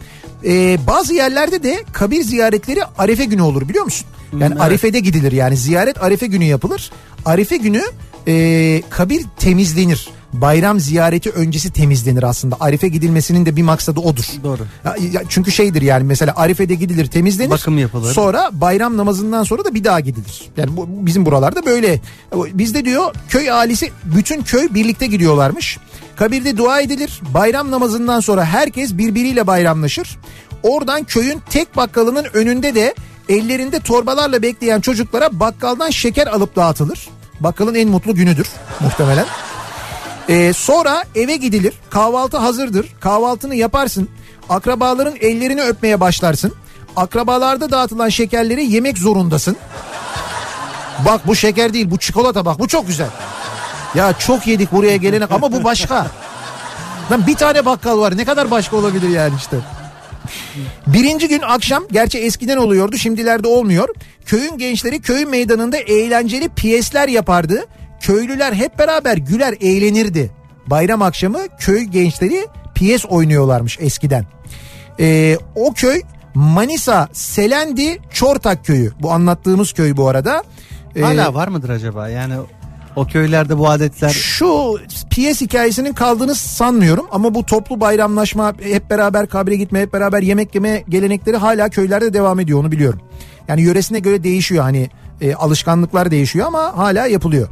Ee, bazı yerlerde de kabir ziyaretleri Arife günü olur biliyor musun? Yani evet. Arife'de gidilir yani ziyaret Arife günü yapılır. Arife günü e, kabir temizlenir. Bayram ziyareti öncesi temizlenir aslında. Arife gidilmesinin de bir maksadı odur. Doğru. Ya- ya çünkü şeydir yani mesela Arife'de gidilir temizlenir. Bakım yapılır. Sonra bayram namazından sonra da bir daha gidilir. Yani bu, bizim buralarda böyle. Bizde diyor köy ailesi bütün köy birlikte gidiyorlarmış. Kabirde dua edilir. Bayram namazından sonra herkes birbiriyle bayramlaşır. Oradan köyün tek bakkalının önünde de ellerinde torbalarla bekleyen çocuklara bakkaldan şeker alıp dağıtılır. Bakkalın en mutlu günüdür muhtemelen. Ee, sonra eve gidilir. Kahvaltı hazırdır. Kahvaltını yaparsın. Akrabaların ellerini öpmeye başlarsın. Akrabalarda dağıtılan şekerleri yemek zorundasın. Bak bu şeker değil bu çikolata bak bu çok güzel. Ya çok yedik buraya gelene ama bu başka. Lan bir tane bakkal var ne kadar başka olabilir yani işte. Birinci gün akşam gerçi eskiden oluyordu şimdilerde olmuyor. Köyün gençleri köy meydanında eğlenceli piyesler yapardı. Köylüler hep beraber güler eğlenirdi. Bayram akşamı köy gençleri piyes oynuyorlarmış eskiden. Ee, o köy Manisa Selendi Çortak köyü. Bu anlattığımız köy bu arada. Ee, Hala var mıdır acaba? Yani o köylerde bu adetler Şu piyes hikayesinin kaldığını sanmıyorum ama bu toplu bayramlaşma, hep beraber kabre gitme, hep beraber yemek yeme gelenekleri hala köylerde devam ediyor onu biliyorum. Yani yöresine göre değişiyor hani e, alışkanlıklar değişiyor ama hala yapılıyor.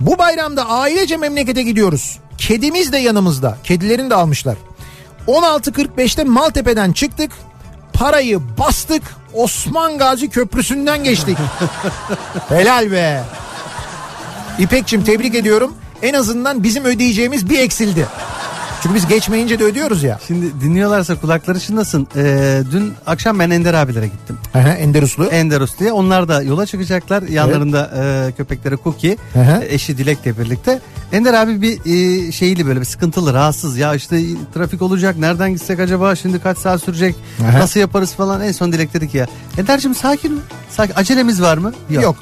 Bu bayramda ailece memlekete gidiyoruz. Kedimiz de yanımızda. Kedilerini de almışlar. 16.45'te Maltepe'den çıktık. Parayı bastık. Osman Gazi Köprüsü'nden geçtik. Helal be. İpekçim tebrik ediyorum. En azından bizim ödeyeceğimiz bir eksildi. Çünkü biz geçmeyince de ödüyoruz ya. Şimdi dinliyorlarsa kulakları çınlasın. Ee, dün akşam ben Ender abilere gittim. Aha, Ender Uslu. Ender Uslu'ya. Onlar da yola çıkacaklar. Yanlarında e, köpekleri Cookie, Hı hı. e, eşi Dilek'le birlikte. Ender abi bir e, şeyli böyle bir sıkıntılı, rahatsız. Ya işte trafik olacak, nereden gitsek acaba, şimdi kaç saat sürecek, Aha. nasıl yaparız falan. En son Dilek dedi ki ya Ender'cim sakin mi? Sakin. Acelemiz var mı? Yok.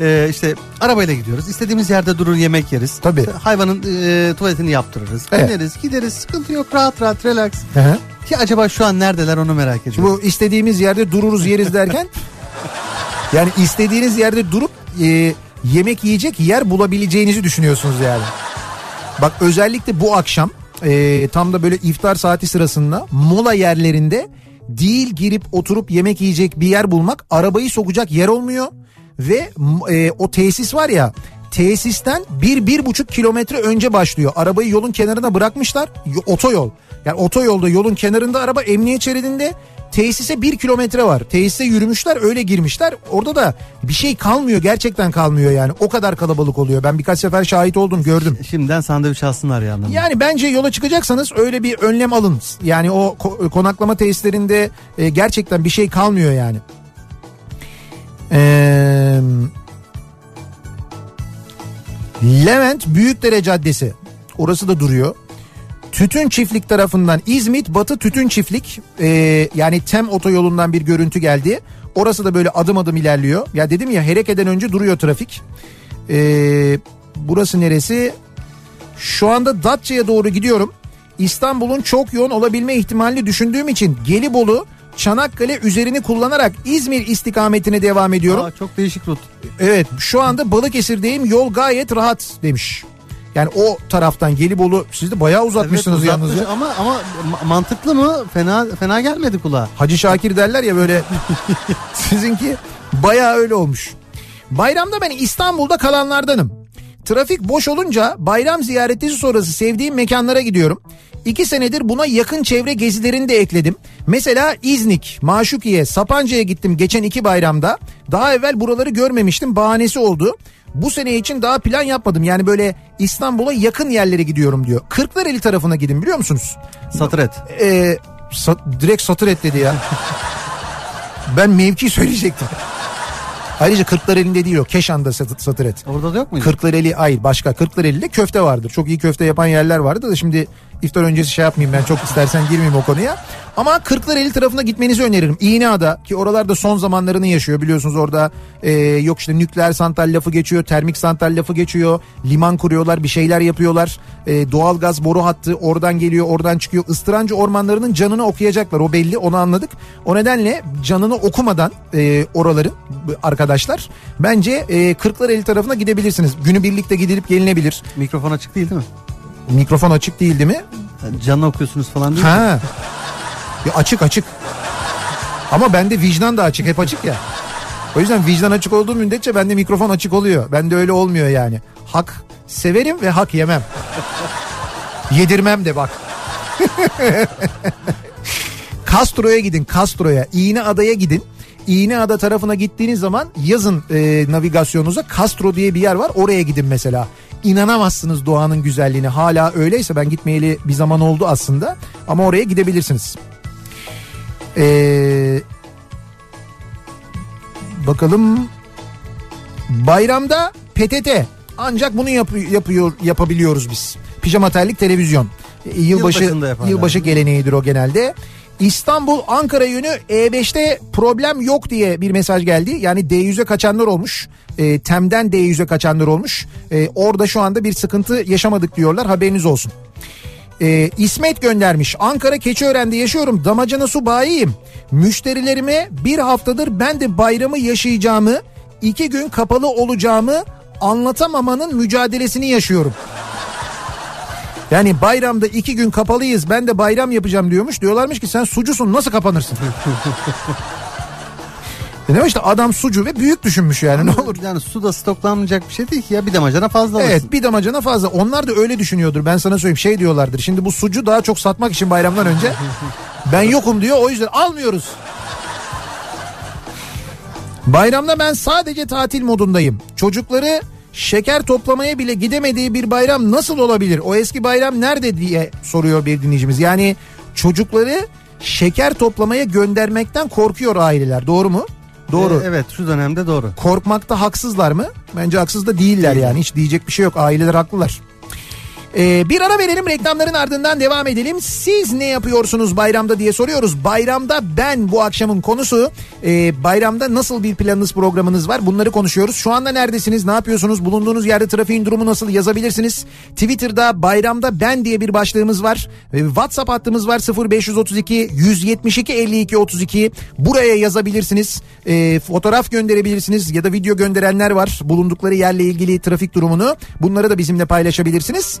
Ee, işte arabayla gidiyoruz. İstediğimiz yerde durur yemek yeriz. Tabii. Hayvanın e, tuvaletini yaptırırız. Evet. Bineriz, gideriz. Sıkıntı yok. Rahat rahat relax. Hı hı. Ki acaba şu an neredeler onu merak ediyorum. Bu istediğimiz yerde dururuz yeriz derken yani istediğiniz yerde durup e, yemek yiyecek yer bulabileceğinizi düşünüyorsunuz yani. Bak özellikle bu akşam e, tam da böyle iftar saati sırasında mola yerlerinde değil girip oturup yemek yiyecek bir yer bulmak arabayı sokacak yer olmuyor ve e, o tesis var ya tesisten bir bir buçuk kilometre önce başlıyor. Arabayı yolun kenarına bırakmışlar otoyol. Yani otoyolda yolun kenarında araba emniyet şeridinde tesise bir kilometre var. Tesise yürümüşler öyle girmişler. Orada da bir şey kalmıyor gerçekten kalmıyor yani. O kadar kalabalık oluyor. Ben birkaç sefer şahit oldum gördüm. Şimdiden sandviç alsınlar yanlarına. Yani bence yola çıkacaksanız öyle bir önlem alın. Yani o ko- konaklama tesislerinde e, gerçekten bir şey kalmıyor yani. Ee, Levent Büyükdere Caddesi. Orası da duruyor. Tütün Çiftlik tarafından İzmit Batı Tütün Çiftlik e, yani TEM otoyolundan bir görüntü geldi. Orası da böyle adım adım ilerliyor. Ya dedim ya Hereke'den önce duruyor trafik. E, burası neresi? Şu anda Datça'ya doğru gidiyorum. İstanbul'un çok yoğun olabilme ihtimalini düşündüğüm için Gelibolu, Çanakkale üzerini kullanarak İzmir istikametine devam ediyorum. Aa, çok değişik rut. Evet şu anda Balıkesir'deyim yol gayet rahat demiş. Yani o taraftan Gelibolu siz de bayağı uzatmışsınız Evet, yalnız ya. Ama ama ma- mantıklı mı? Fena fena gelmedi kulağa. Hacı Şakir derler ya böyle sizinki bayağı öyle olmuş. Bayramda ben İstanbul'da kalanlardanım. Trafik boş olunca bayram ziyaretisi sonrası sevdiğim mekanlara gidiyorum. İki senedir buna yakın çevre gezilerini de ekledim. Mesela İznik, Maşukiye, Sapanca'ya gittim geçen iki bayramda. Daha evvel buraları görmemiştim bahanesi oldu. Bu sene için daha plan yapmadım. Yani böyle İstanbul'a yakın yerlere gidiyorum diyor. Kırklareli tarafına gidin biliyor musunuz? Satır et. Ee, sa- direkt satır et dedi ya. ben mevki söyleyecektim. Ayrıca Kırklareli'nde değil o. Keşan'da satır, satır et. Orada da yok muydu? Kırklareli hayır başka. Kırklareli'de köfte vardır. Çok iyi köfte yapan yerler vardı da şimdi iftar öncesi şey yapmayayım ben çok istersen girmeyeyim o konuya. Ama Kırklareli tarafına gitmenizi öneririm. İğneada ki oralarda son zamanlarını yaşıyor biliyorsunuz orada e, yok işte nükleer santral lafı geçiyor, termik santral lafı geçiyor. Liman kuruyorlar, bir şeyler yapıyorlar. E, doğalgaz boru hattı oradan geliyor, oradan çıkıyor. Istırancı ormanlarının canını okuyacaklar. O belli, onu anladık. O nedenle canını okumadan e, oraların arkadaşlar bence e, Kırklareli tarafına gidebilirsiniz. Günü birlikte gidilip gelinebilir. Mikrofon açık değil değil mi? Mikrofon açık değil değil mi? Canlı okuyorsunuz falan değil mi? Ha. Ya açık açık. Ama bende vicdan da açık hep açık ya. O yüzden vicdan açık olduğu müddetçe bende mikrofon açık oluyor. Bende öyle olmuyor yani. Hak severim ve hak yemem. Yedirmem de bak. Castro'ya gidin Castro'ya. İğneada'ya gidin. İğneada tarafına gittiğiniz zaman yazın e, navigasyonunuza Castro diye bir yer var. Oraya gidin mesela. İnanamazsınız doğanın güzelliğine. Hala öyleyse ben gitmeyeli bir zaman oldu aslında. Ama oraya gidebilirsiniz. Ee, bakalım bayramda PTT ancak bunu yapı- yapıyor yapabiliyoruz biz. Pijama terlik televizyon. E, Yılbaşı yılbaşı geleneğidir o genelde. İstanbul Ankara yönü E5'te problem yok diye bir mesaj geldi. Yani D100'e kaçanlar olmuş. E, Tem'den D100'e kaçanlar olmuş. E, orada şu anda bir sıkıntı yaşamadık diyorlar. Haberiniz olsun. E, İsmet göndermiş. Ankara Keçiören'de yaşıyorum. Damacana su bayiyim. Müşterilerime bir haftadır ben de bayramı yaşayacağımı, iki gün kapalı olacağımı anlatamamanın mücadelesini yaşıyorum. Yani bayramda iki gün kapalıyız ben de bayram yapacağım diyormuş. Diyorlarmış ki sen sucusun nasıl kapanırsın? Ne işte adam sucu ve büyük düşünmüş yani ne olur. Yani suda stoklanmayacak bir şey değil ki ya bir damacana fazla olsun. Evet bir damacana fazla. Onlar da öyle düşünüyordur. Ben sana söyleyeyim şey diyorlardır. Şimdi bu sucu daha çok satmak için bayramdan önce. ben yokum diyor o yüzden almıyoruz. Bayramda ben sadece tatil modundayım. Çocukları şeker toplamaya bile gidemediği bir bayram nasıl olabilir? O eski bayram nerede diye soruyor bir dinleyicimiz. Yani çocukları şeker toplamaya göndermekten korkuyor aileler. Doğru mu? Doğru. Ee, evet şu dönemde doğru. Korkmakta haksızlar mı? Bence haksız da değiller yani. Hiç diyecek bir şey yok. Aileler haklılar. Ee, bir ara verelim reklamların ardından devam edelim. Siz ne yapıyorsunuz bayramda diye soruyoruz. Bayramda ben bu akşamın konusu. Ee, bayramda nasıl bir planınız programınız var bunları konuşuyoruz. Şu anda neredesiniz ne yapıyorsunuz bulunduğunuz yerde trafiğin durumu nasıl yazabilirsiniz. Twitter'da bayramda ben diye bir başlığımız var. Ee, WhatsApp hattımız var 0532 172 52 32 buraya yazabilirsiniz. Ee, fotoğraf gönderebilirsiniz ya da video gönderenler var. Bulundukları yerle ilgili trafik durumunu bunları da bizimle paylaşabilirsiniz.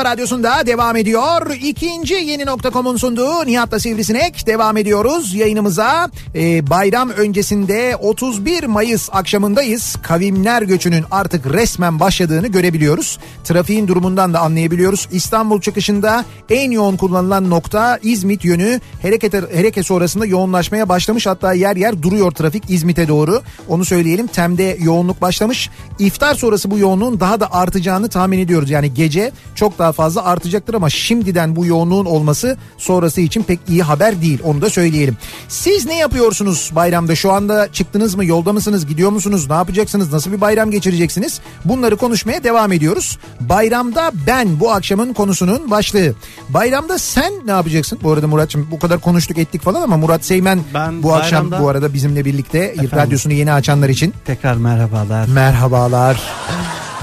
kafa radyosunda devam ediyor. İkinci yeni nokta.com'un sunduğu Nihat'la Sivrisinek devam ediyoruz yayınımıza. Ee, bayram öncesinde 31 Mayıs akşamındayız. Kavimler göçünün artık resmen başladığını görebiliyoruz. Trafiğin durumundan da anlayabiliyoruz. İstanbul çıkışında en yoğun kullanılan nokta İzmit yönü hareket, hareket sonrasında yoğunlaşmaya başlamış. Hatta yer yer duruyor trafik İzmit'e doğru. Onu söyleyelim. Tem'de yoğunluk başlamış. İftar sonrası bu yoğunluğun daha da artacağını tahmin ediyoruz. Yani gece çok daha fazla artacaktır ama şimdiden bu yoğunluğun olması sonrası için pek iyi haber değil. Onu da söyleyelim. Siz ne yapıyorsunuz bayramda? Şu anda çıktınız mı? Yolda mısınız? Gidiyor musunuz? Ne yapacaksınız? Nasıl bir bayram geçireceksiniz? Bunları konuşmaya devam ediyoruz. Bayramda ben bu akşamın konusunun başlığı. Bayramda sen ne yapacaksın? Bu arada Muratçım bu kadar konuştuk ettik falan ama Murat Seymen Ben bu akşam bayramda- bu arada bizimle birlikte radyosunu yeni açanlar için Tekrar merhabalar. merhabalar.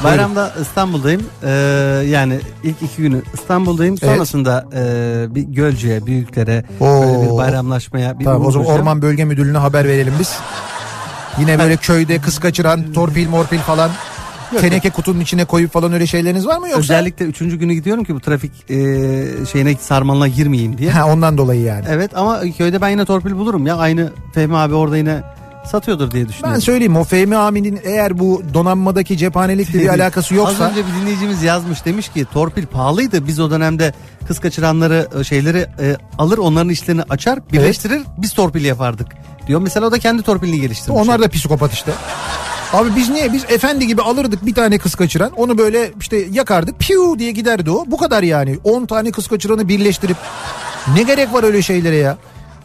Bayramda İstanbul'dayım. Ee, yani ilk iki günü İstanbul'dayım. Evet. Sonrasında e, bir Gölcük'e, Büyüklere Oo. böyle bir bayramlaşmaya bir Tamam o zaman. Orman Bölge Müdürlüğü'ne haber verelim biz. Yine böyle köyde kız kaçıran torpil morpil falan teneke kutunun içine koyup falan öyle şeyleriniz var mı yoksa? Özellikle üçüncü günü gidiyorum ki bu trafik e, şeyine sarmalına girmeyeyim diye. Ha, ondan dolayı yani. Evet ama köyde ben yine torpil bulurum ya. Aynı Fehmi abi orada yine satıyordur diye Ben düşünüyorum. söyleyeyim o Fehmi Amin'in eğer bu donanmadaki cephanelikle bir alakası yoksa Az önce bir dinleyicimiz yazmış demiş ki torpil pahalıydı. Biz o dönemde kız kaçıranları e, şeyleri e, alır onların işlerini açar birleştirir biz torpil yapardık. Diyor mesela o da kendi torpilini geliştirmiş. onlar da psikopat işte. Abi biz niye biz efendi gibi alırdık bir tane kız kaçıran onu böyle işte yakardık piu diye giderdi o bu kadar yani 10 tane kız kaçıranı birleştirip ne gerek var öyle şeylere ya.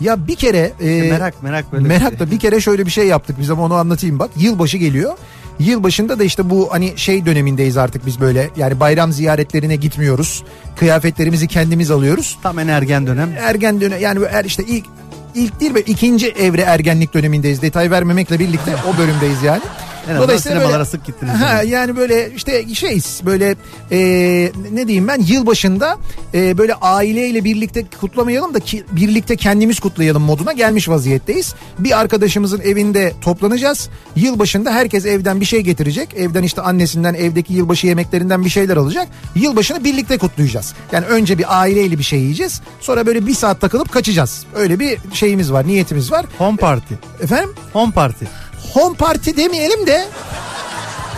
Ya bir kere e, merak merak böyle. bir Merak şey. da bir kere şöyle bir şey yaptık biz ama onu anlatayım bak. Yılbaşı geliyor. Yılbaşında da işte bu hani şey dönemindeyiz artık biz böyle. Yani bayram ziyaretlerine gitmiyoruz. Kıyafetlerimizi kendimiz alıyoruz. Tam en ergen dönem. Ergen dönem yani er işte ilk ilk değil ve ikinci evre ergenlik dönemindeyiz. Detay vermemekle birlikte o bölümdeyiz yani. En azından sinemalara sık gittiniz Ha, yani. yani böyle işte şeyiz böyle e, ne diyeyim ben yılbaşında e, böyle aileyle birlikte kutlamayalım da ki, birlikte kendimiz kutlayalım moduna gelmiş vaziyetteyiz. Bir arkadaşımızın evinde toplanacağız. Yılbaşında herkes evden bir şey getirecek. Evden işte annesinden evdeki yılbaşı yemeklerinden bir şeyler alacak. Yılbaşını birlikte kutlayacağız. Yani önce bir aileyle bir şey yiyeceğiz. Sonra böyle bir saat takılıp kaçacağız. Öyle bir şeyimiz var, niyetimiz var. Home party. Efendim? Home party. Home party demeyelim de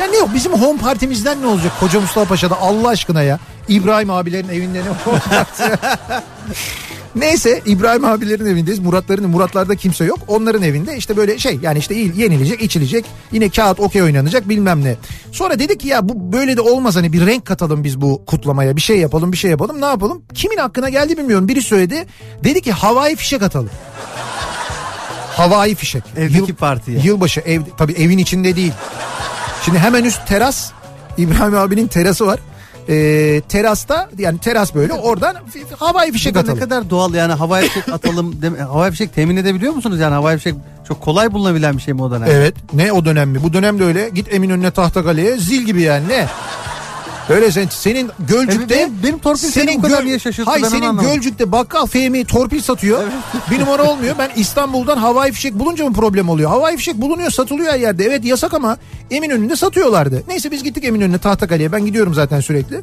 ya ne yok bizim home partimizden ne olacak koca Mustafa Paşa'da Allah aşkına ya. İbrahim abilerin evinde ne olacaktı? Neyse İbrahim abilerin evindeyiz. Muratların Muratlarda kimse yok. Onların evinde işte böyle şey yani işte yenilecek, içilecek. Yine kağıt okey oynanacak bilmem ne. Sonra dedik ki ya bu böyle de olmaz hani bir renk katalım biz bu kutlamaya. Bir şey yapalım, bir şey yapalım. Ne yapalım? Kimin hakkına geldi bilmiyorum. Biri söyledi. Dedi ki havai fişek atalım. Havai fişek. Evdeki partiye. Yılbaşı ev tabii evin içinde değil. Şimdi hemen üst teras İbrahim abinin terası var. Ee, terasta yani teras böyle oradan havai fişek atalım. ne kadar doğal yani havai fişek atalım. deme- havai fişek temin edebiliyor musunuz yani havai fişek çok kolay bulunabilen bir şey mi o dönem? Evet. Ne o dönem mi? Bu dönemde öyle. Git Eminönü'ne Tahtakale'ye zil gibi yani ne? Öyle sen, senin Gölcük'te Evet, benim- benim torpil seni bu kadar niye şaşırttı Hayır ben senin anlamadım. Gölcük'te bakkal Fehmi torpil satıyor. bir numara olmuyor. Ben İstanbul'dan havai fişek bulunca mı problem oluyor? Havai fişek bulunuyor satılıyor her yerde. Evet yasak ama Eminönü'nde satıyorlardı. Neyse biz gittik Eminönü'ne Tahtakale'ye. Ben gidiyorum zaten sürekli.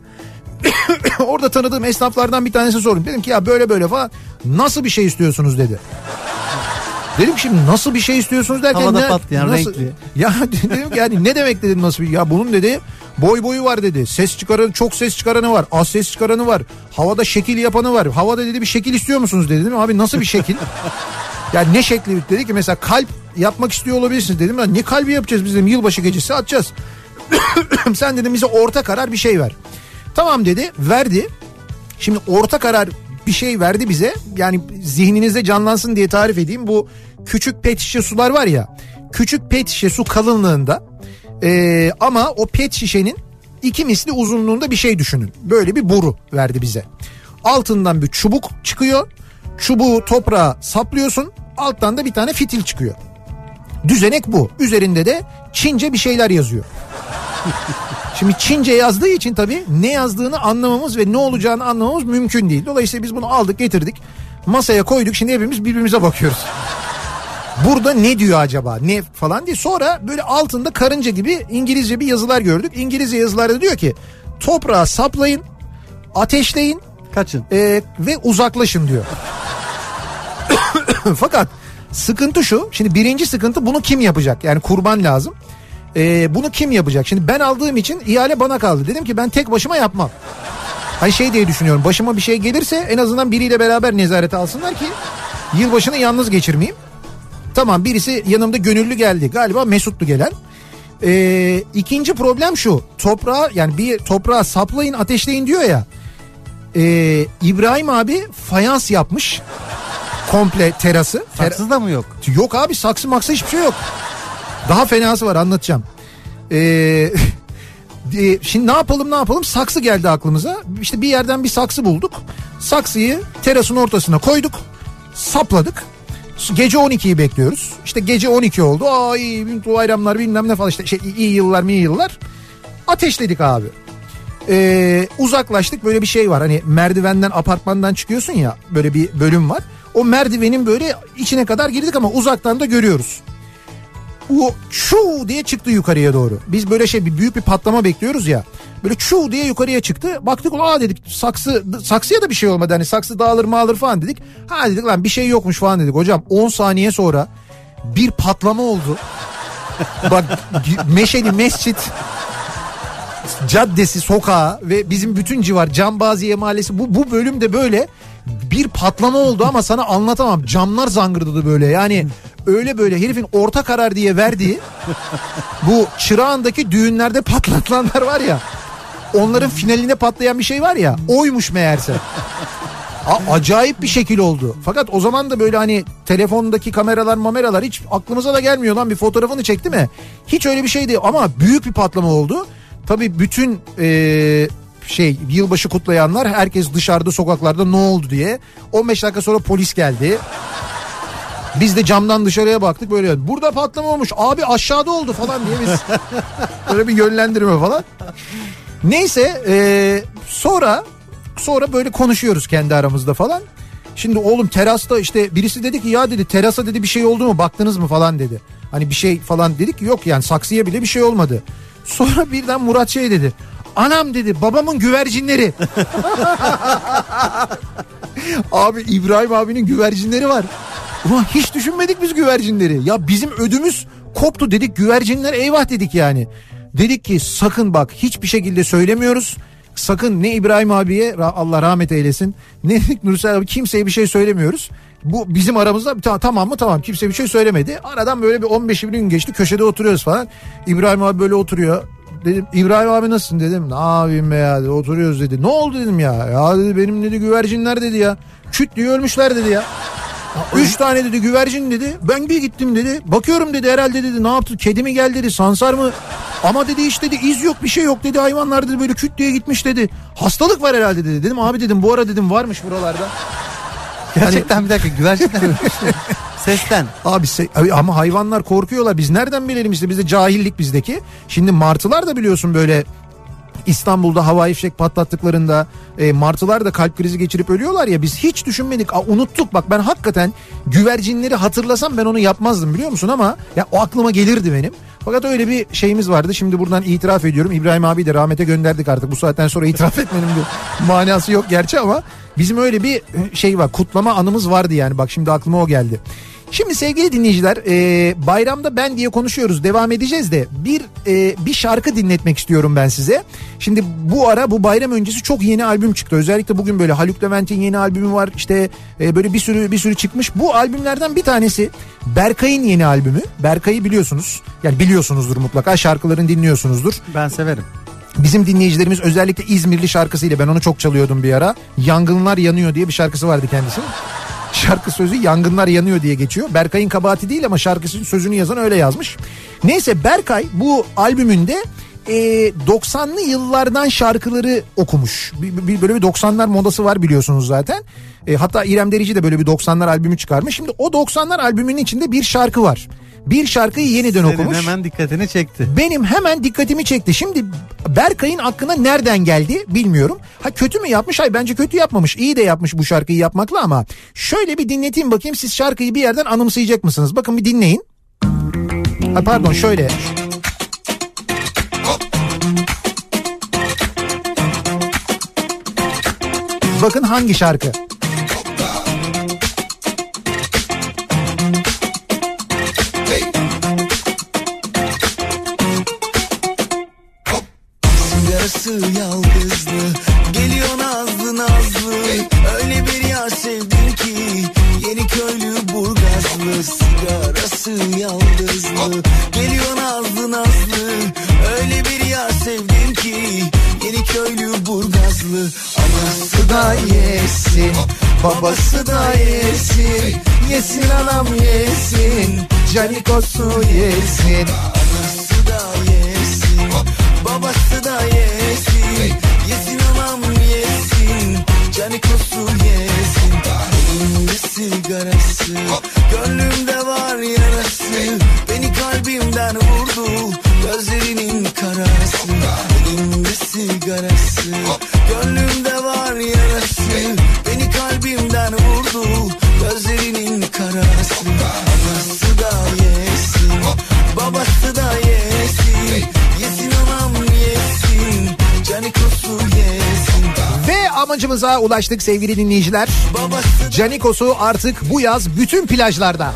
Orada tanıdığım esnaflardan bir tanesi sordum. Dedim ki ya böyle böyle falan nasıl bir şey istiyorsunuz dedi. Dedim şimdi nasıl bir şey istiyorsunuz derken Havada ne, patlayan, nasıl- renkli. Ya dedim ki yani ne demek dedim nasıl bir ya bunun dedi boy boyu var dedi. Ses çıkaran çok ses çıkaranı var. Az ses çıkaranı var. Havada şekil yapanı var. Havada dedi bir şekil istiyor musunuz dedi. Dedim abi nasıl bir şekil? ya ne şekli dedi ki mesela kalp yapmak istiyor olabilirsiniz dedim. Ya ne kalbi yapacağız biz dedim yılbaşı gecesi atacağız. Sen dedim bize orta karar bir şey ver. Tamam dedi verdi. Şimdi orta karar bir şey verdi bize. Yani zihninizde canlansın diye tarif edeyim. Bu küçük pet şişe sular var ya. Küçük pet şişe su kalınlığında. Ee, ama o pet şişenin iki misli uzunluğunda bir şey düşünün. Böyle bir boru verdi bize. Altından bir çubuk çıkıyor. Çubuğu toprağa saplıyorsun. Alttan da bir tane fitil çıkıyor. Düzenek bu. Üzerinde de Çince bir şeyler yazıyor. Şimdi Çince yazdığı için tabii ne yazdığını anlamamız ve ne olacağını anlamamız mümkün değil. Dolayısıyla biz bunu aldık getirdik. Masaya koyduk şimdi hepimiz birbirimize bakıyoruz. Burada ne diyor acaba ne falan diye. Sonra böyle altında karınca gibi İngilizce bir yazılar gördük. İngilizce yazılarda diyor ki toprağa saplayın, ateşleyin Kaçın. e, ve uzaklaşın diyor. Fakat sıkıntı şu. Şimdi birinci sıkıntı bunu kim yapacak? Yani kurban lazım. E, bunu kim yapacak? Şimdi ben aldığım için ihale bana kaldı. Dedim ki ben tek başıma yapmam. Hani şey diye düşünüyorum. Başıma bir şey gelirse en azından biriyle beraber nezarete alsınlar ki yılbaşını yalnız geçirmeyeyim. Tamam birisi yanımda gönüllü geldi. Galiba Mesut'tu gelen. Ee, ikinci problem şu. Toprağa yani bir toprağa saplayın ateşleyin diyor ya. Ee, İbrahim abi fayans yapmış. Komple terası. Ter- Saksız da mı yok? yok abi saksı maksı hiçbir şey yok. Daha fenası var anlatacağım. Ee, e, şimdi ne yapalım ne yapalım saksı geldi aklımıza. İşte bir yerden bir saksı bulduk. Saksıyı terasın ortasına koyduk. Sapladık. Gece 12'yi bekliyoruz. İşte gece 12 oldu. Ay bu bayramlar bilmem ne falan işte şey, iyi yıllar mi iyi yıllar. Ateşledik abi. Ee, uzaklaştık böyle bir şey var. Hani merdivenden apartmandan çıkıyorsun ya böyle bir bölüm var. O merdivenin böyle içine kadar girdik ama uzaktan da görüyoruz. O çu diye çıktı yukarıya doğru. Biz böyle şey bir büyük bir patlama bekliyoruz ya. Böyle çu diye yukarıya çıktı. Baktık aa dedik saksı saksıya da bir şey olmadı. Hani saksı dağılır mı alır falan dedik. Ha dedik lan bir şey yokmuş falan dedik. Hocam 10 saniye sonra bir patlama oldu. Bak Meşeli Mescit caddesi, sokağı ve bizim bütün civar Cambaziye Mahallesi bu, bu bölümde böyle bir patlama oldu ama sana anlatamam. Camlar zangırdadı böyle yani öyle böyle herifin orta karar diye verdiği bu çırağındaki düğünlerde patlatılanlar var ya onların finaline patlayan bir şey var ya oymuş meğerse. A- acayip bir şekil oldu. Fakat o zaman da böyle hani telefondaki kameralar mameralar hiç aklımıza da gelmiyor lan bir fotoğrafını çekti mi? Hiç öyle bir şeydi ama büyük bir patlama oldu. Tabii bütün eee, şey yılbaşı kutlayanlar herkes dışarıda sokaklarda ne oldu diye. 15 dakika sonra polis geldi. Biz de camdan dışarıya baktık böyle burada patlama olmuş abi aşağıda oldu falan diye biz böyle bir yönlendirme falan. Neyse eee, sonra sonra böyle konuşuyoruz kendi aramızda falan. Şimdi oğlum terasta işte birisi dedi ki ya dedi terasa dedi bir şey oldu mu baktınız mı falan dedi. Hani bir şey falan dedik yok yani saksıya bile bir şey olmadı. Sonra birden Murat şey dedi. Anam dedi babamın güvercinleri. Abi İbrahim abinin güvercinleri var. Ulan hiç düşünmedik biz güvercinleri. Ya bizim ödümüz koptu dedik güvercinler eyvah dedik yani. Dedik ki sakın bak hiçbir şekilde söylemiyoruz. sakın ne İbrahim abiye Allah rahmet eylesin ne Nursel abi kimseye bir şey söylemiyoruz. Bu bizim aramızda ta- tamam mı tamam kimse bir şey söylemedi. Aradan böyle bir 15-20 gün geçti köşede oturuyoruz falan. İbrahim abi böyle oturuyor. Dedim İbrahim abi nasılsın dedim. Ne yapayım be ya dedi, oturuyoruz dedi. Ne oldu dedim ya. Ya dedi benim dedi güvercinler dedi ya. Küt diye ölmüşler dedi ya. Üç tane dedi güvercin dedi. Ben bir gittim dedi. Bakıyorum dedi herhalde dedi ne yaptı? Kedi mi geldi dedi sansar mı? Ama dedi hiç dedi iz yok bir şey yok dedi. Hayvanlar dedi böyle küt diye gitmiş dedi. Hastalık var herhalde dedi. Dedim abi dedim bu ara dedim varmış buralarda. Gerçekten bir dakika güvercinler. Sesten. Abi se- abi ama hayvanlar korkuyorlar. Biz nereden bilelim işte bizde cahillik bizdeki. Şimdi martılar da biliyorsun böyle İstanbul'da havai fişek patlattıklarında e, martılar da kalp krizi geçirip ölüyorlar ya biz hiç düşünmedik. Aa, unuttuk. Bak ben hakikaten güvercinleri hatırlasam ben onu yapmazdım biliyor musun? Ama ya o aklıma gelirdi benim. Fakat öyle bir şeyimiz vardı. Şimdi buradan itiraf ediyorum. İbrahim abi de rahmete gönderdik artık. Bu saatten sonra itiraf etmenin bir manası yok gerçi ama bizim öyle bir şey var kutlama anımız vardı yani. Bak şimdi aklıma o geldi. Şimdi sevgili dinleyiciler e, bayramda ben diye konuşuyoruz devam edeceğiz de bir e, bir şarkı dinletmek istiyorum ben size. Şimdi bu ara bu bayram öncesi çok yeni albüm çıktı. Özellikle bugün böyle Haluk Levent'in yeni albümü var. İşte e, böyle bir sürü bir sürü çıkmış. Bu albümlerden bir tanesi Berkay'ın yeni albümü. Berkay'ı biliyorsunuz. Yani biliyorsunuzdur mutlaka şarkılarını dinliyorsunuzdur. Ben severim. Bizim dinleyicilerimiz özellikle İzmirli şarkısıyla ben onu çok çalıyordum bir ara. Yangınlar yanıyor diye bir şarkısı vardı kendisinin. Şarkı sözü yangınlar yanıyor diye geçiyor. Berkay'ın kabahati değil ama şarkısının sözünü yazan öyle yazmış. Neyse Berkay bu albümünde e, 90'lı yıllardan şarkıları okumuş. Bir, bir- böyle bir 90'lar modası var biliyorsunuz zaten. E, hatta İrem Derici de böyle bir 90'lar albümü çıkarmış. Şimdi o 90'lar albümünün içinde bir şarkı var. Bir şarkıyı yeniden Senin okumuş. hemen dikkatini çekti. Benim hemen dikkatimi çekti. Şimdi Berkay'ın aklına nereden geldi bilmiyorum. Ha kötü mü yapmış? Hayır bence kötü yapmamış. İyi de yapmış bu şarkıyı yapmakla ama şöyle bir dinleteyim bakayım siz şarkıyı bir yerden anımsayacak mısınız? Bakın bir dinleyin. Ha pardon şöyle. Bakın hangi şarkı? Yalnızlı Geliyor nazlı nazlı. Öyle bir yar sevdim ki Yeni köylü burgazlı. Sigarası yaldızlı. Geliyor nazlı nazlı. Öyle bir yar sevdim ki Yeni köylü burgazlı. Anası da yesin Babası da yesin. Yesin anam yesin Canikosu yesin. Anası da yesin Babası da yesin yesin Canikosu yesin. Elimde sigarası. Gönlümde var yarası. Beni kalbimden vurdu. Gözlerinin karası. Elimde sigarası. Gönlümde var yarası. Beni kalbimden vurdu. Gözlerinin karası. Anası da yesin. Babası da yesin amacımıza ulaştık sevgili dinleyiciler. Canikos'u artık bu yaz bütün plajlarda.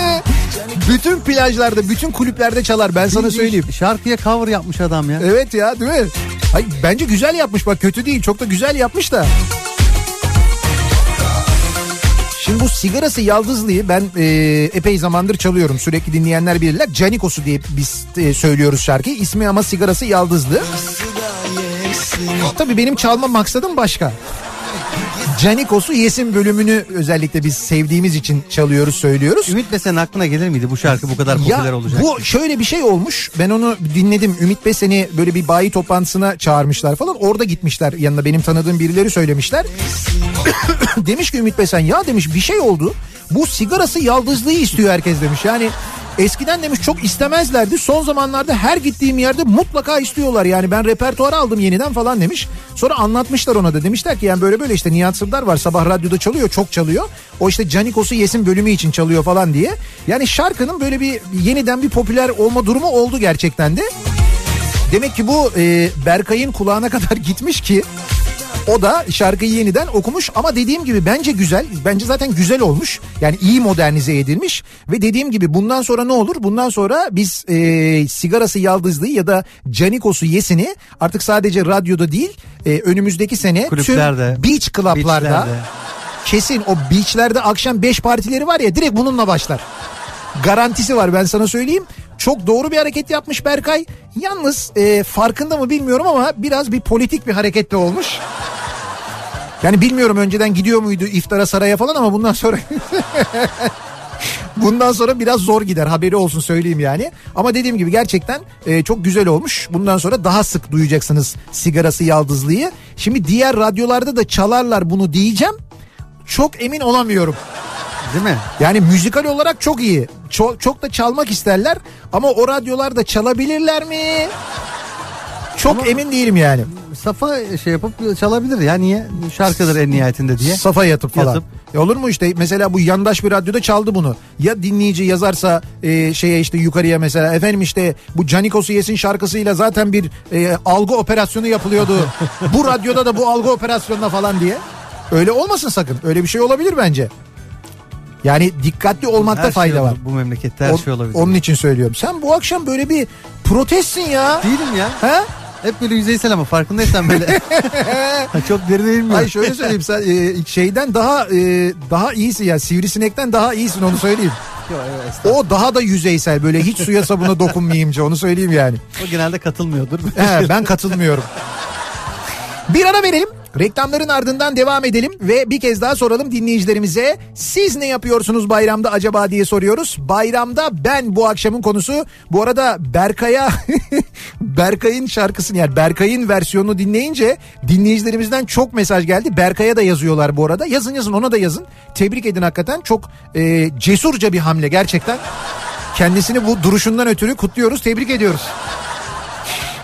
bütün plajlarda, bütün kulüplerde çalar ben sana söyleyeyim. Şarkıya cover yapmış adam ya. Evet ya değil mi? Hayır, bence güzel yapmış bak kötü değil çok da güzel yapmış da. Şimdi bu sigarası yaldızlıyı ben e, epey zamandır çalıyorum. Sürekli dinleyenler bilirler. Canikos'u diye biz e, söylüyoruz şarkıyı. İsmi ama sigarası yaldızlı. yesin Tabii benim çalma maksadım başka. Canikos'u yesin bölümünü özellikle biz sevdiğimiz için çalıyoruz söylüyoruz. Ümit Besen'in aklına gelir miydi bu şarkı bu kadar popüler Ya olacak? bu şöyle bir şey olmuş. Ben onu dinledim. Ümit Besen'i böyle bir bayi toplantısına çağırmışlar falan. Orada gitmişler yanına benim tanıdığım birileri söylemişler. demiş ki Ümit Besen ya demiş bir şey oldu. Bu sigarası yaldızlığı istiyor herkes demiş. Yani eskiden demiş çok istemezlerdi. Son zamanlarda her gittiğim yerde mutlaka istiyorlar. Yani ben repertuara aldım yeniden falan demiş. Sonra anlatmışlar ona da. Demişler ki yani böyle böyle işte Nihat Sırdar var. Sabah radyoda çalıyor çok çalıyor. O işte Canikos'u yesin bölümü için çalıyor falan diye. Yani şarkının böyle bir yeniden bir popüler olma durumu oldu gerçekten de. Demek ki bu e, Berkay'ın kulağına kadar gitmiş ki O da şarkıyı yeniden okumuş ama dediğim gibi bence güzel. Bence zaten güzel olmuş. Yani iyi modernize edilmiş. Ve dediğim gibi bundan sonra ne olur? Bundan sonra biz e, sigarası yaldızlığı ya da canikos'u yesini artık sadece radyoda değil e, önümüzdeki sene Kulüplerde, tüm beach club'larda beachlerde. kesin o beachlerde akşam 5 partileri var ya direkt bununla başlar. Garantisi var ben sana söyleyeyim. Çok doğru bir hareket yapmış Berkay. Yalnız e, farkında mı bilmiyorum ama biraz bir politik bir hareket de olmuş. Yani bilmiyorum önceden gidiyor muydu iftara saraya falan ama bundan sonra Bundan sonra biraz zor gider haberi olsun söyleyeyim yani. Ama dediğim gibi gerçekten e, çok güzel olmuş. Bundan sonra daha sık duyacaksınız sigarası yaldızlıyı. Şimdi diğer radyolarda da çalarlar bunu diyeceğim. Çok emin olamıyorum. Değil mi? Yani müzikal olarak çok iyi. Çok, çok da çalmak isterler ama o radyolarda çalabilirler mi? Çok emin değilim yani. Safa şey yapıp çalabilir ya niye? Şarkıdır en nihayetinde diye. Safa yatıp falan. Yatıp. E olur mu işte mesela bu yandaş bir radyoda çaldı bunu. Ya dinleyici yazarsa e, şeye işte yukarıya mesela efendim işte bu Canikos'u yesin şarkısıyla zaten bir e, algı operasyonu yapılıyordu. bu radyoda da bu algı operasyonuna falan diye. Öyle olmasın sakın. Öyle bir şey olabilir bence. Yani dikkatli olmakta Her fayda şey var. Bu memlekette her O- şey olabilir. Onun için söylüyorum. Sen bu akşam böyle bir protestsin ya. Değilim ya. Ha? Hep böyle yüzeysel ama farkındaysan böyle. Çok derin değilim Ay şöyle söyleyeyim sen e, şeyden daha e, daha iyisin ya sivrisinekten daha iyisin onu söyleyeyim. O daha da yüzeysel böyle hiç suya sabuna dokunmayayımca onu söyleyeyim yani. O genelde katılmıyordur. He, ben katılmıyorum. Bir ara verelim. Reklamların ardından devam edelim ve bir kez daha soralım dinleyicilerimize. Siz ne yapıyorsunuz bayramda acaba diye soruyoruz. Bayramda ben bu akşamın konusu. Bu arada Berkay'a Berkay'ın şarkısını yani Berkay'ın versiyonunu dinleyince dinleyicilerimizden çok mesaj geldi. Berkay'a da yazıyorlar bu arada. Yazın yazın ona da yazın. Tebrik edin hakikaten. Çok e, cesurca bir hamle gerçekten. Kendisini bu duruşundan ötürü kutluyoruz, tebrik ediyoruz.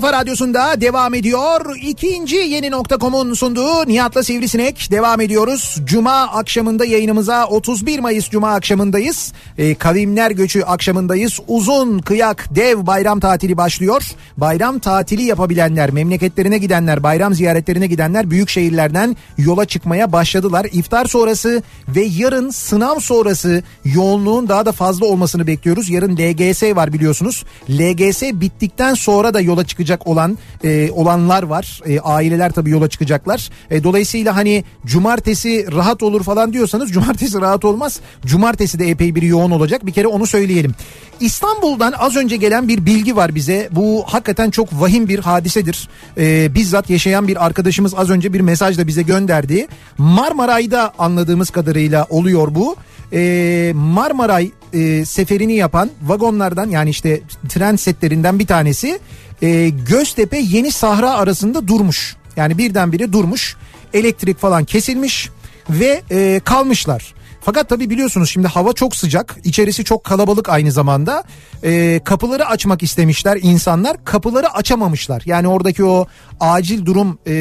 kafa radyosunda devam ediyor. İkinci yeni nokta.com'un sunduğu Nihat'la Sivrisinek devam ediyoruz. Cuma akşamında yayınımıza 31 Mayıs Cuma akşamındayız. Ee, kavimler göçü akşamındayız. Uzun kıyak dev bayram tatili başlıyor. Bayram tatili yapabilenler, memleketlerine gidenler, bayram ziyaretlerine gidenler büyük şehirlerden yola çıkmaya başladılar. İftar sonrası ve yarın sınav sonrası yoğunluğun daha da fazla olmasını bekliyoruz. Yarın LGS var biliyorsunuz. LGS bittikten sonra da yola çıkacak olan e, olanlar var. E, aileler tabii yola çıkacaklar. E, dolayısıyla hani cumartesi rahat olur falan diyorsanız cumartesi rahat olmaz. Cumartesi de epey bir yoğun olacak. Bir kere onu söyleyelim. İstanbul'dan az önce gelen bir bilgi var bize. Bu hakikaten çok vahim bir hadisedir. E, bizzat yaşayan bir arkadaşımız az önce bir mesajla bize gönderdi. Marmaray'da anladığımız kadarıyla oluyor bu. E, Marmaray e, seferini yapan vagonlardan yani işte tren setlerinden bir tanesi e, Göztepe Yeni Sahra arasında durmuş. Yani birdenbire durmuş. Elektrik falan kesilmiş ve e, kalmışlar. Fakat tabii biliyorsunuz şimdi hava çok sıcak, içerisi çok kalabalık aynı zamanda. E, kapıları açmak istemişler insanlar, kapıları açamamışlar. Yani oradaki o acil durum e,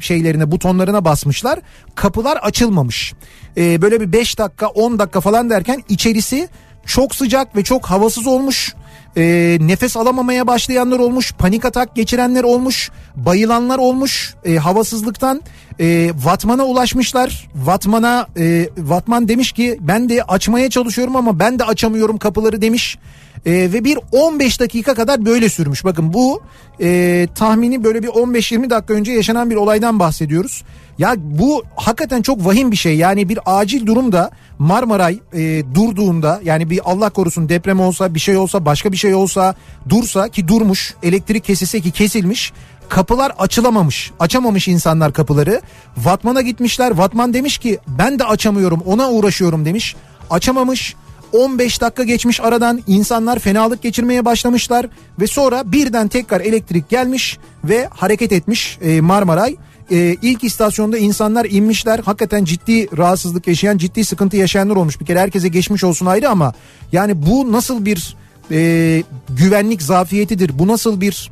şeylerine, butonlarına basmışlar. Kapılar açılmamış. E, böyle bir 5 dakika, 10 dakika falan derken içerisi çok sıcak ve çok havasız olmuş. E, nefes alamamaya başlayanlar olmuş, panik atak geçirenler olmuş, bayılanlar olmuş e, havasızlıktan. E, Vatman'a ulaşmışlar. Vatman'a e, Vatman demiş ki ben de açmaya çalışıyorum ama ben de açamıyorum kapıları demiş. E, ve bir 15 dakika kadar böyle sürmüş. Bakın bu e, tahmini böyle bir 15-20 dakika önce yaşanan bir olaydan bahsediyoruz. Ya bu hakikaten çok vahim bir şey. Yani bir acil durumda Marmaray e, durduğunda yani bir Allah korusun deprem olsa bir şey olsa başka bir şey olsa dursa ki durmuş elektrik kesilse ki kesilmiş kapılar açılamamış. Açamamış insanlar kapıları. Vatman'a gitmişler. Vatman demiş ki ben de açamıyorum ona uğraşıyorum demiş. Açamamış. 15 dakika geçmiş aradan insanlar fenalık geçirmeye başlamışlar ve sonra birden tekrar elektrik gelmiş ve hareket etmiş e, Marmaray. e, ilk istasyonda insanlar inmişler. Hakikaten ciddi rahatsızlık yaşayan, ciddi sıkıntı yaşayanlar olmuş. Bir kere herkese geçmiş olsun ayrı ama yani bu nasıl bir e, güvenlik zafiyetidir? Bu nasıl bir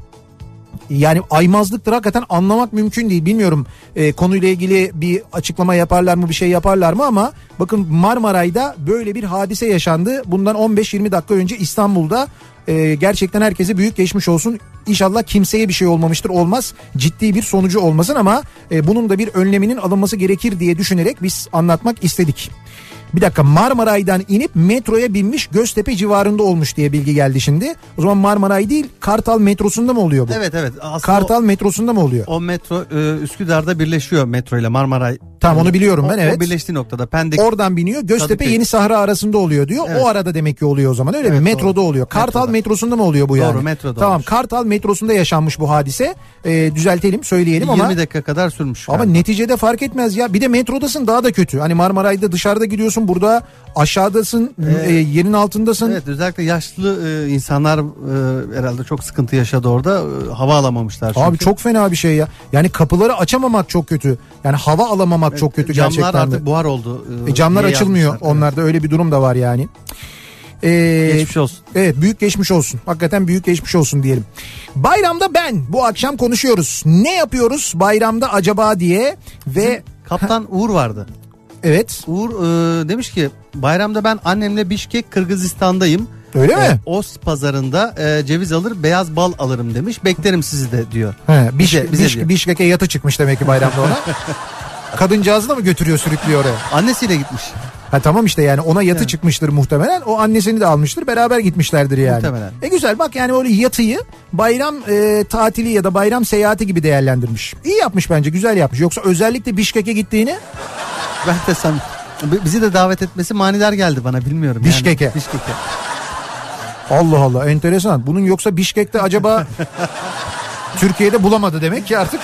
yani aymazlıktır hakikaten anlamak mümkün değil. Bilmiyorum e, konuyla ilgili bir açıklama yaparlar mı bir şey yaparlar mı ama bakın Marmaray'da böyle bir hadise yaşandı. Bundan 15-20 dakika önce İstanbul'da e, gerçekten herkese büyük geçmiş olsun. İnşallah kimseye bir şey olmamıştır olmaz ciddi bir sonucu olmasın ama e, bunun da bir önleminin alınması gerekir diye düşünerek biz anlatmak istedik. Bir dakika Marmaray'dan inip metroya binmiş Göztepe civarında olmuş diye bilgi geldi şimdi. O zaman Marmaray değil Kartal metrosunda mı oluyor bu? Evet evet. Kartal metrosunda mı oluyor? o, o metro e, Üsküdar'da birleşiyor metro ile Marmaray. Tamam, onu biliyorum ben, O- evet. O birleştiği noktada Pendik. Oradan biniyor Göztepe Kadıköy. Yeni Sahra arasında oluyor diyor. Evet. O arada demek ki oluyor o zaman öyle mi? Evet, Metroda doğru. oluyor. Kartal Metroda. metrosunda mı oluyor bu Doğru, yani? metroda Tamam olmuş. Kartal metrosunda yaşanmış bu hadise. Ee, düzeltelim söyleyelim 20 ama dakika kadar sürmüş. ama galiba. neticede fark etmez ya. Bir de metrodasın daha da kötü. Hani Marmaray'da dışarıda gidiyorsun burada aşağıdasın e, yerin altındasın. Evet özellikle yaşlı e, insanlar e, herhalde çok sıkıntı yaşadı orada. E, hava alamamışlar çünkü. Abi çok fena bir şey ya. Yani kapıları açamamak çok kötü. Yani hava alamamak çok kötü Camlar gerçekten de. artık buhar oldu. e, camlar açılmıyor. yazmışlar. Evet. Onlarda öyle bir durum da var yani. Ee, Geçmiş olsun. Evet büyük geçmiş olsun. Hakikaten büyük geçmiş olsun diyelim. Bayramda ben bu akşam konuşuyoruz. Ne yapıyoruz bayramda acaba diye ve Kaptan Uğur vardı. Evet Uğur e, demiş ki bayramda ben annemle Bişkek Kırgızistan'dayım. öyle E, mi? Os pazarında e, ceviz alır beyaz bal alırım demiş. Beklerim sizi de diyor. He, Biş, bize- bize Biş- diyor. Bişkek'e yatı çıkmış demek ki bayramda ona. Kadıncağızı da mı götürüyor sürüklüyor oraya? Annesiyle gitmiş. Ha tamam işte yani ona yatı Evet. çıkmıştır muhtemelen. O annesini de almıştır. Beraber gitmişlerdir yani. Muhtemelen. E güzel bak yani öyle yatıyı bayram e, tatili ya da bayram seyahati gibi değerlendirmiş. İyi yapmış bence güzel yapmış. Yoksa özellikle Bişkek'e gittiğini Ben de bi- bizi de davet etmesi manidar geldi bana bilmiyorum. yani. Bişkek'e. Bişkek'e. Allah Allah enteresan. Bunun yoksa Bişkek'te acaba Türkiye'de bulamadı demek ki artık.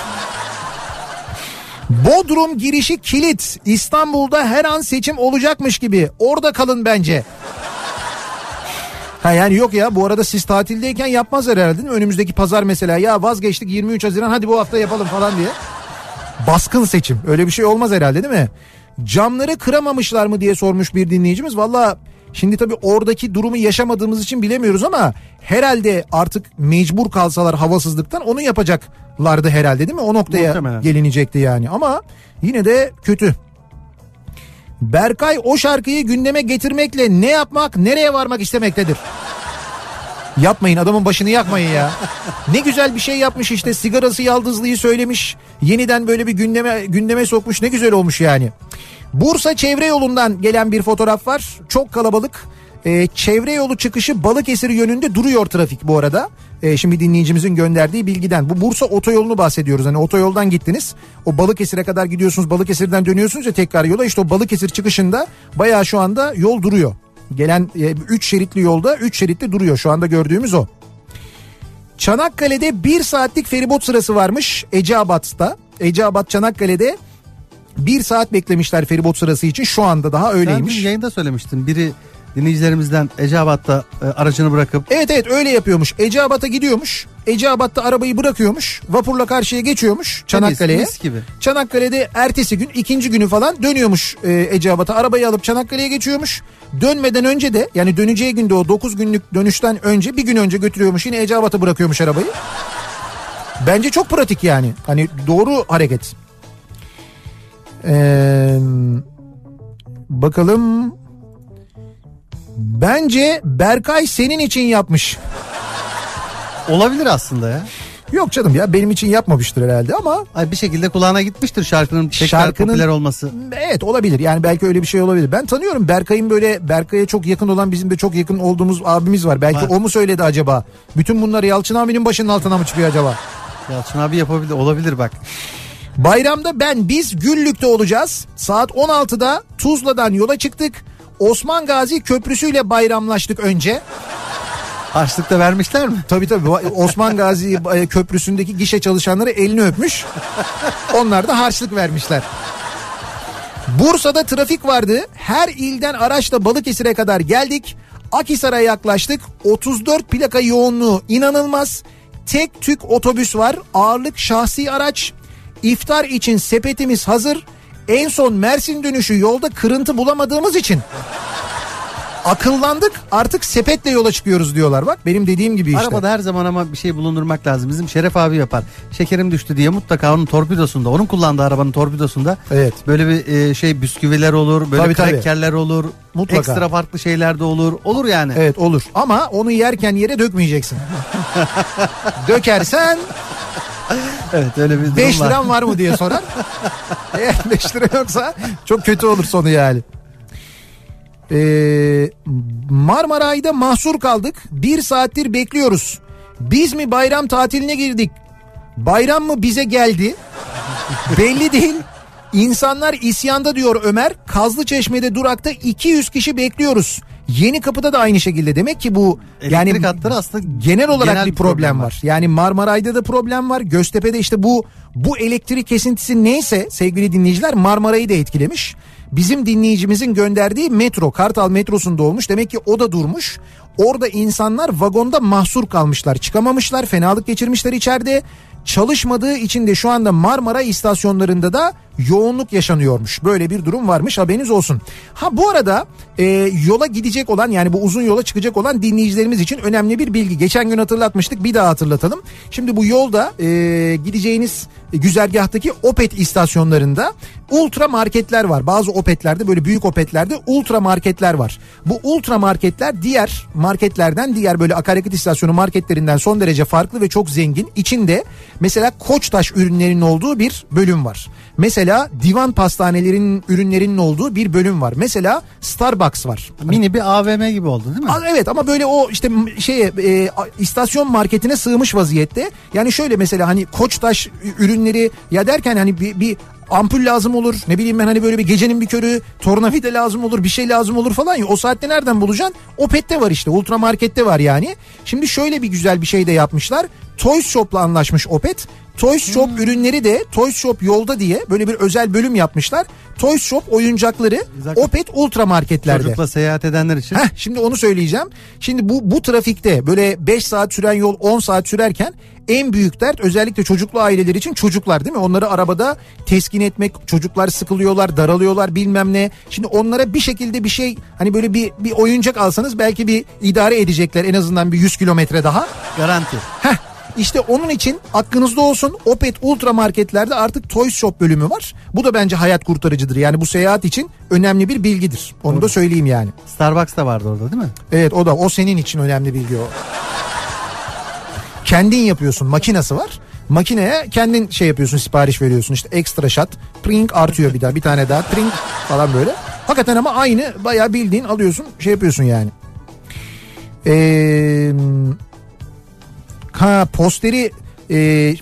Bodrum girişi kilit. İstanbul'da her an seçim olacakmış gibi. Orada kalın bence. Ha yani yok ya bu arada siz tatildeyken yapmazlar herhalde değil mi? Önümüzdeki pazar mesela ya vazgeçtik 23 Haziran hadi bu hafta yapalım falan diye. Baskın seçim öyle bir şey olmaz herhalde değil mi? Camları kıramamışlar mı diye sormuş bir dinleyicimiz. Valla şimdi tabii oradaki durumu yaşamadığımız için bilemiyoruz ama herhalde artık mecbur kalsalar havasızlıktan onu yapacaklardı herhalde değil mi? O noktaya Muhtemelen. gelinecekti yani ama yine de kötü. Berkay o şarkıyı gündeme getirmekle ne yapmak nereye varmak istemektedir. Yapmayın adamın başını yakmayın ya. Ne güzel bir şey yapmış işte sigarası yaldızlıyı söylemiş. Yeniden böyle bir gündeme gündeme sokmuş ne güzel olmuş yani. Bursa çevre yolundan gelen bir fotoğraf var. Çok kalabalık. Ee, çevre yolu çıkışı Balıkesir yönünde duruyor trafik bu arada. Ee, şimdi dinleyicimizin gönderdiği bilgiden. Bu Bursa otoyolunu bahsediyoruz. Hani otoyoldan gittiniz. O Balıkesir'e kadar gidiyorsunuz. Balıkesir'den dönüyorsunuz ya tekrar yola. İşte o Balıkesir çıkışında bayağı şu anda yol duruyor. Gelen 3 şeritli yolda 3 şeritli duruyor. Şu anda gördüğümüz o. Çanakkale'de bir saatlik feribot sırası varmış Eceabat'ta. Eceabat Çanakkale'de bir saat beklemişler feribot sırası için şu anda daha Sen öyleymiş. dün yayında söylemiştin. Biri dinleyicilerimizden Eceabat'ta e, aracını bırakıp Evet evet öyle yapıyormuş. Eceabat'a gidiyormuş. Eceabat'ta arabayı bırakıyormuş. Vapurla karşıya geçiyormuş Çanakkale'ye. mis gibi. Çanakkale'de ertesi gün ikinci günü falan dönüyormuş e, Eceabat'a. Arabayı alıp Çanakkale'ye geçiyormuş. Dönmeden önce de yani döneceği günde o 9 günlük dönüşten önce bir gün önce götürüyormuş. Yine Eceabat'a bırakıyormuş arabayı. Bence çok pratik yani. Hani doğru hareket. Ee, bakalım. Bence Berkay senin için yapmış. olabilir aslında ya. Yok canım ya benim için yapmamıştır herhalde ama Ay bir şekilde kulağına gitmiştir şarkının tekrar Şarkının- popüler olması. evet olabilir. Yani belki öyle bir şey olabilir. Ben tanıyorum Berkay'ın böyle Berkay'a çok yakın olan bizim de çok yakın olduğumuz abimiz var. Belki Var. o mu söyledi acaba? Bütün bunları Yalçın abinin başının altına mı çıkıyor acaba? Yalçın abi yapabilir olabilir bak. Bayramda ben biz Güllük'te olacağız. Saat 16'da Tuzla'dan yola çıktık. Osman Gazi Köprüsü ile bayramlaştık önce. Harçlıkta vermişler mi? Tabii tabii Osman Gazi e, Köprüsü'ndeki gişe çalışanları elini öpmüş. Onlar da harçlık vermişler. Bursa'da trafik vardı. Her ilden araçla Balıkesir'e kadar geldik. Akhisar'a yaklaştık. 34 plaka yoğunluğu inanılmaz. Tek tük otobüs var. Ağırlık şahsi araç. İftar için sepetimiz hazır. En son Mersin dönüşü yolda kırıntı bulamadığımız için akıllandık artık sepetle yola çıkıyoruz diyorlar bak benim dediğim gibi işte. Arabada her zaman ama bir şey bulundurmak lazım. Bizim Şeref abi yapar. Şekerim düştü diye mutlaka onun torpidosunda, onun kullandığı arabanın torpidosunda Evet. böyle bir e, şey bisküviler olur, böyle Tabii, tabii. krekkerler olur. Mutlaka. Ekstra farklı şeyler de olur. Olur yani. Evet olur ama onu yerken yere dökmeyeceksin. Dökersen Evet, öyle bir durum 5 var. liran var mı diye sorar. Eğer 5 lira yoksa çok kötü olur sonu yani. Ee, Marmaray'da mahsur kaldık. Bir saattir bekliyoruz. Biz mi bayram tatiline girdik? Bayram mı bize geldi? Belli değil. İnsanlar isyanda diyor Ömer. Kazlı Çeşme'de durakta 200 kişi bekliyoruz. Yeni kapıda da aynı şekilde. Demek ki bu Elektrik yani hatları aslında genel olarak genel bir problem, problem var. var. Yani Marmaray'da da problem var. Göztepe'de işte bu bu elektrik kesintisi neyse sevgili dinleyiciler Marmaray'ı da etkilemiş. Bizim dinleyicimizin gönderdiği metro Kartal metrosunda olmuş. Demek ki o da durmuş. Orada insanlar vagonda mahsur kalmışlar. Çıkamamışlar. Fenalık geçirmişler içeride. Çalışmadığı için de şu anda Marmara istasyonlarında da yoğunluk yaşanıyormuş. Böyle bir durum varmış haberiniz olsun. Ha bu arada e, yola gidecek olan yani bu uzun yola çıkacak olan dinleyicilerimiz için önemli bir bilgi. Geçen gün hatırlatmıştık bir daha hatırlatalım. Şimdi bu yolda e, gideceğiniz güzergahtaki Opet istasyonlarında ultra marketler var. Bazı Opet'lerde böyle büyük Opet'lerde ultra marketler var. Bu ultra marketler diğer marketlerden diğer böyle akaryakıt istasyonu marketlerinden son derece farklı ve çok zengin. İçinde mesela Koçtaş ürünlerinin olduğu bir bölüm var. Mesela divan pastanelerinin ürünlerinin olduğu bir bölüm var. Mesela Starbucks var. Mini bir AVM gibi oldu değil mi? Evet ama böyle o işte şeye e, istasyon marketine sığmış vaziyette. Yani şöyle mesela hani Koçtaş ürünleri ya derken hani bir, bir ampul lazım olur. Ne bileyim ben hani böyle bir gecenin bir körü tornavida lazım olur bir şey lazım olur falan ya. O saatte nereden bulacaksın? Opet'te var işte ultra markette var yani. Şimdi şöyle bir güzel bir şey de yapmışlar. Toys Shop'la anlaşmış Opet. Toys Shop ürünleri de Toys Shop yolda diye böyle bir özel bölüm yapmışlar. Toys Shop oyuncakları Zaten- Opet ultra marketlerde. Çocukla seyahat edenler için. Heh, şimdi onu söyleyeceğim. Şimdi bu bu trafikte böyle 5 saat süren yol 10 saat sürerken en büyük dert özellikle çocuklu aileler için çocuklar değil mi? Onları arabada teskin etmek, çocuklar sıkılıyorlar, daralıyorlar bilmem ne. Şimdi onlara bir şekilde bir şey hani böyle bir bir oyuncak alsanız belki bir idare edecekler en azından bir 100 kilometre daha. Garanti. Heh, işte onun için aklınızda olsun Opet Ultra marketlerde artık Toys Shop bölümü var. Bu da bence hayat kurtarıcıdır. Yani bu seyahat için önemli bir bilgidir. Onu da söyleyeyim yani. Starbucks da vardı orada değil mi? Evet o da o senin için önemli bilgi o. Kendin yapıyorsun makinası var. Makineye kendin şey yapıyorsun sipariş veriyorsun işte ekstra shot pring artıyor bir daha bir tane daha pring falan böyle. Hakikaten ama aynı bayağı bildiğin alıyorsun şey yapıyorsun yani. Eee Ha posteri e,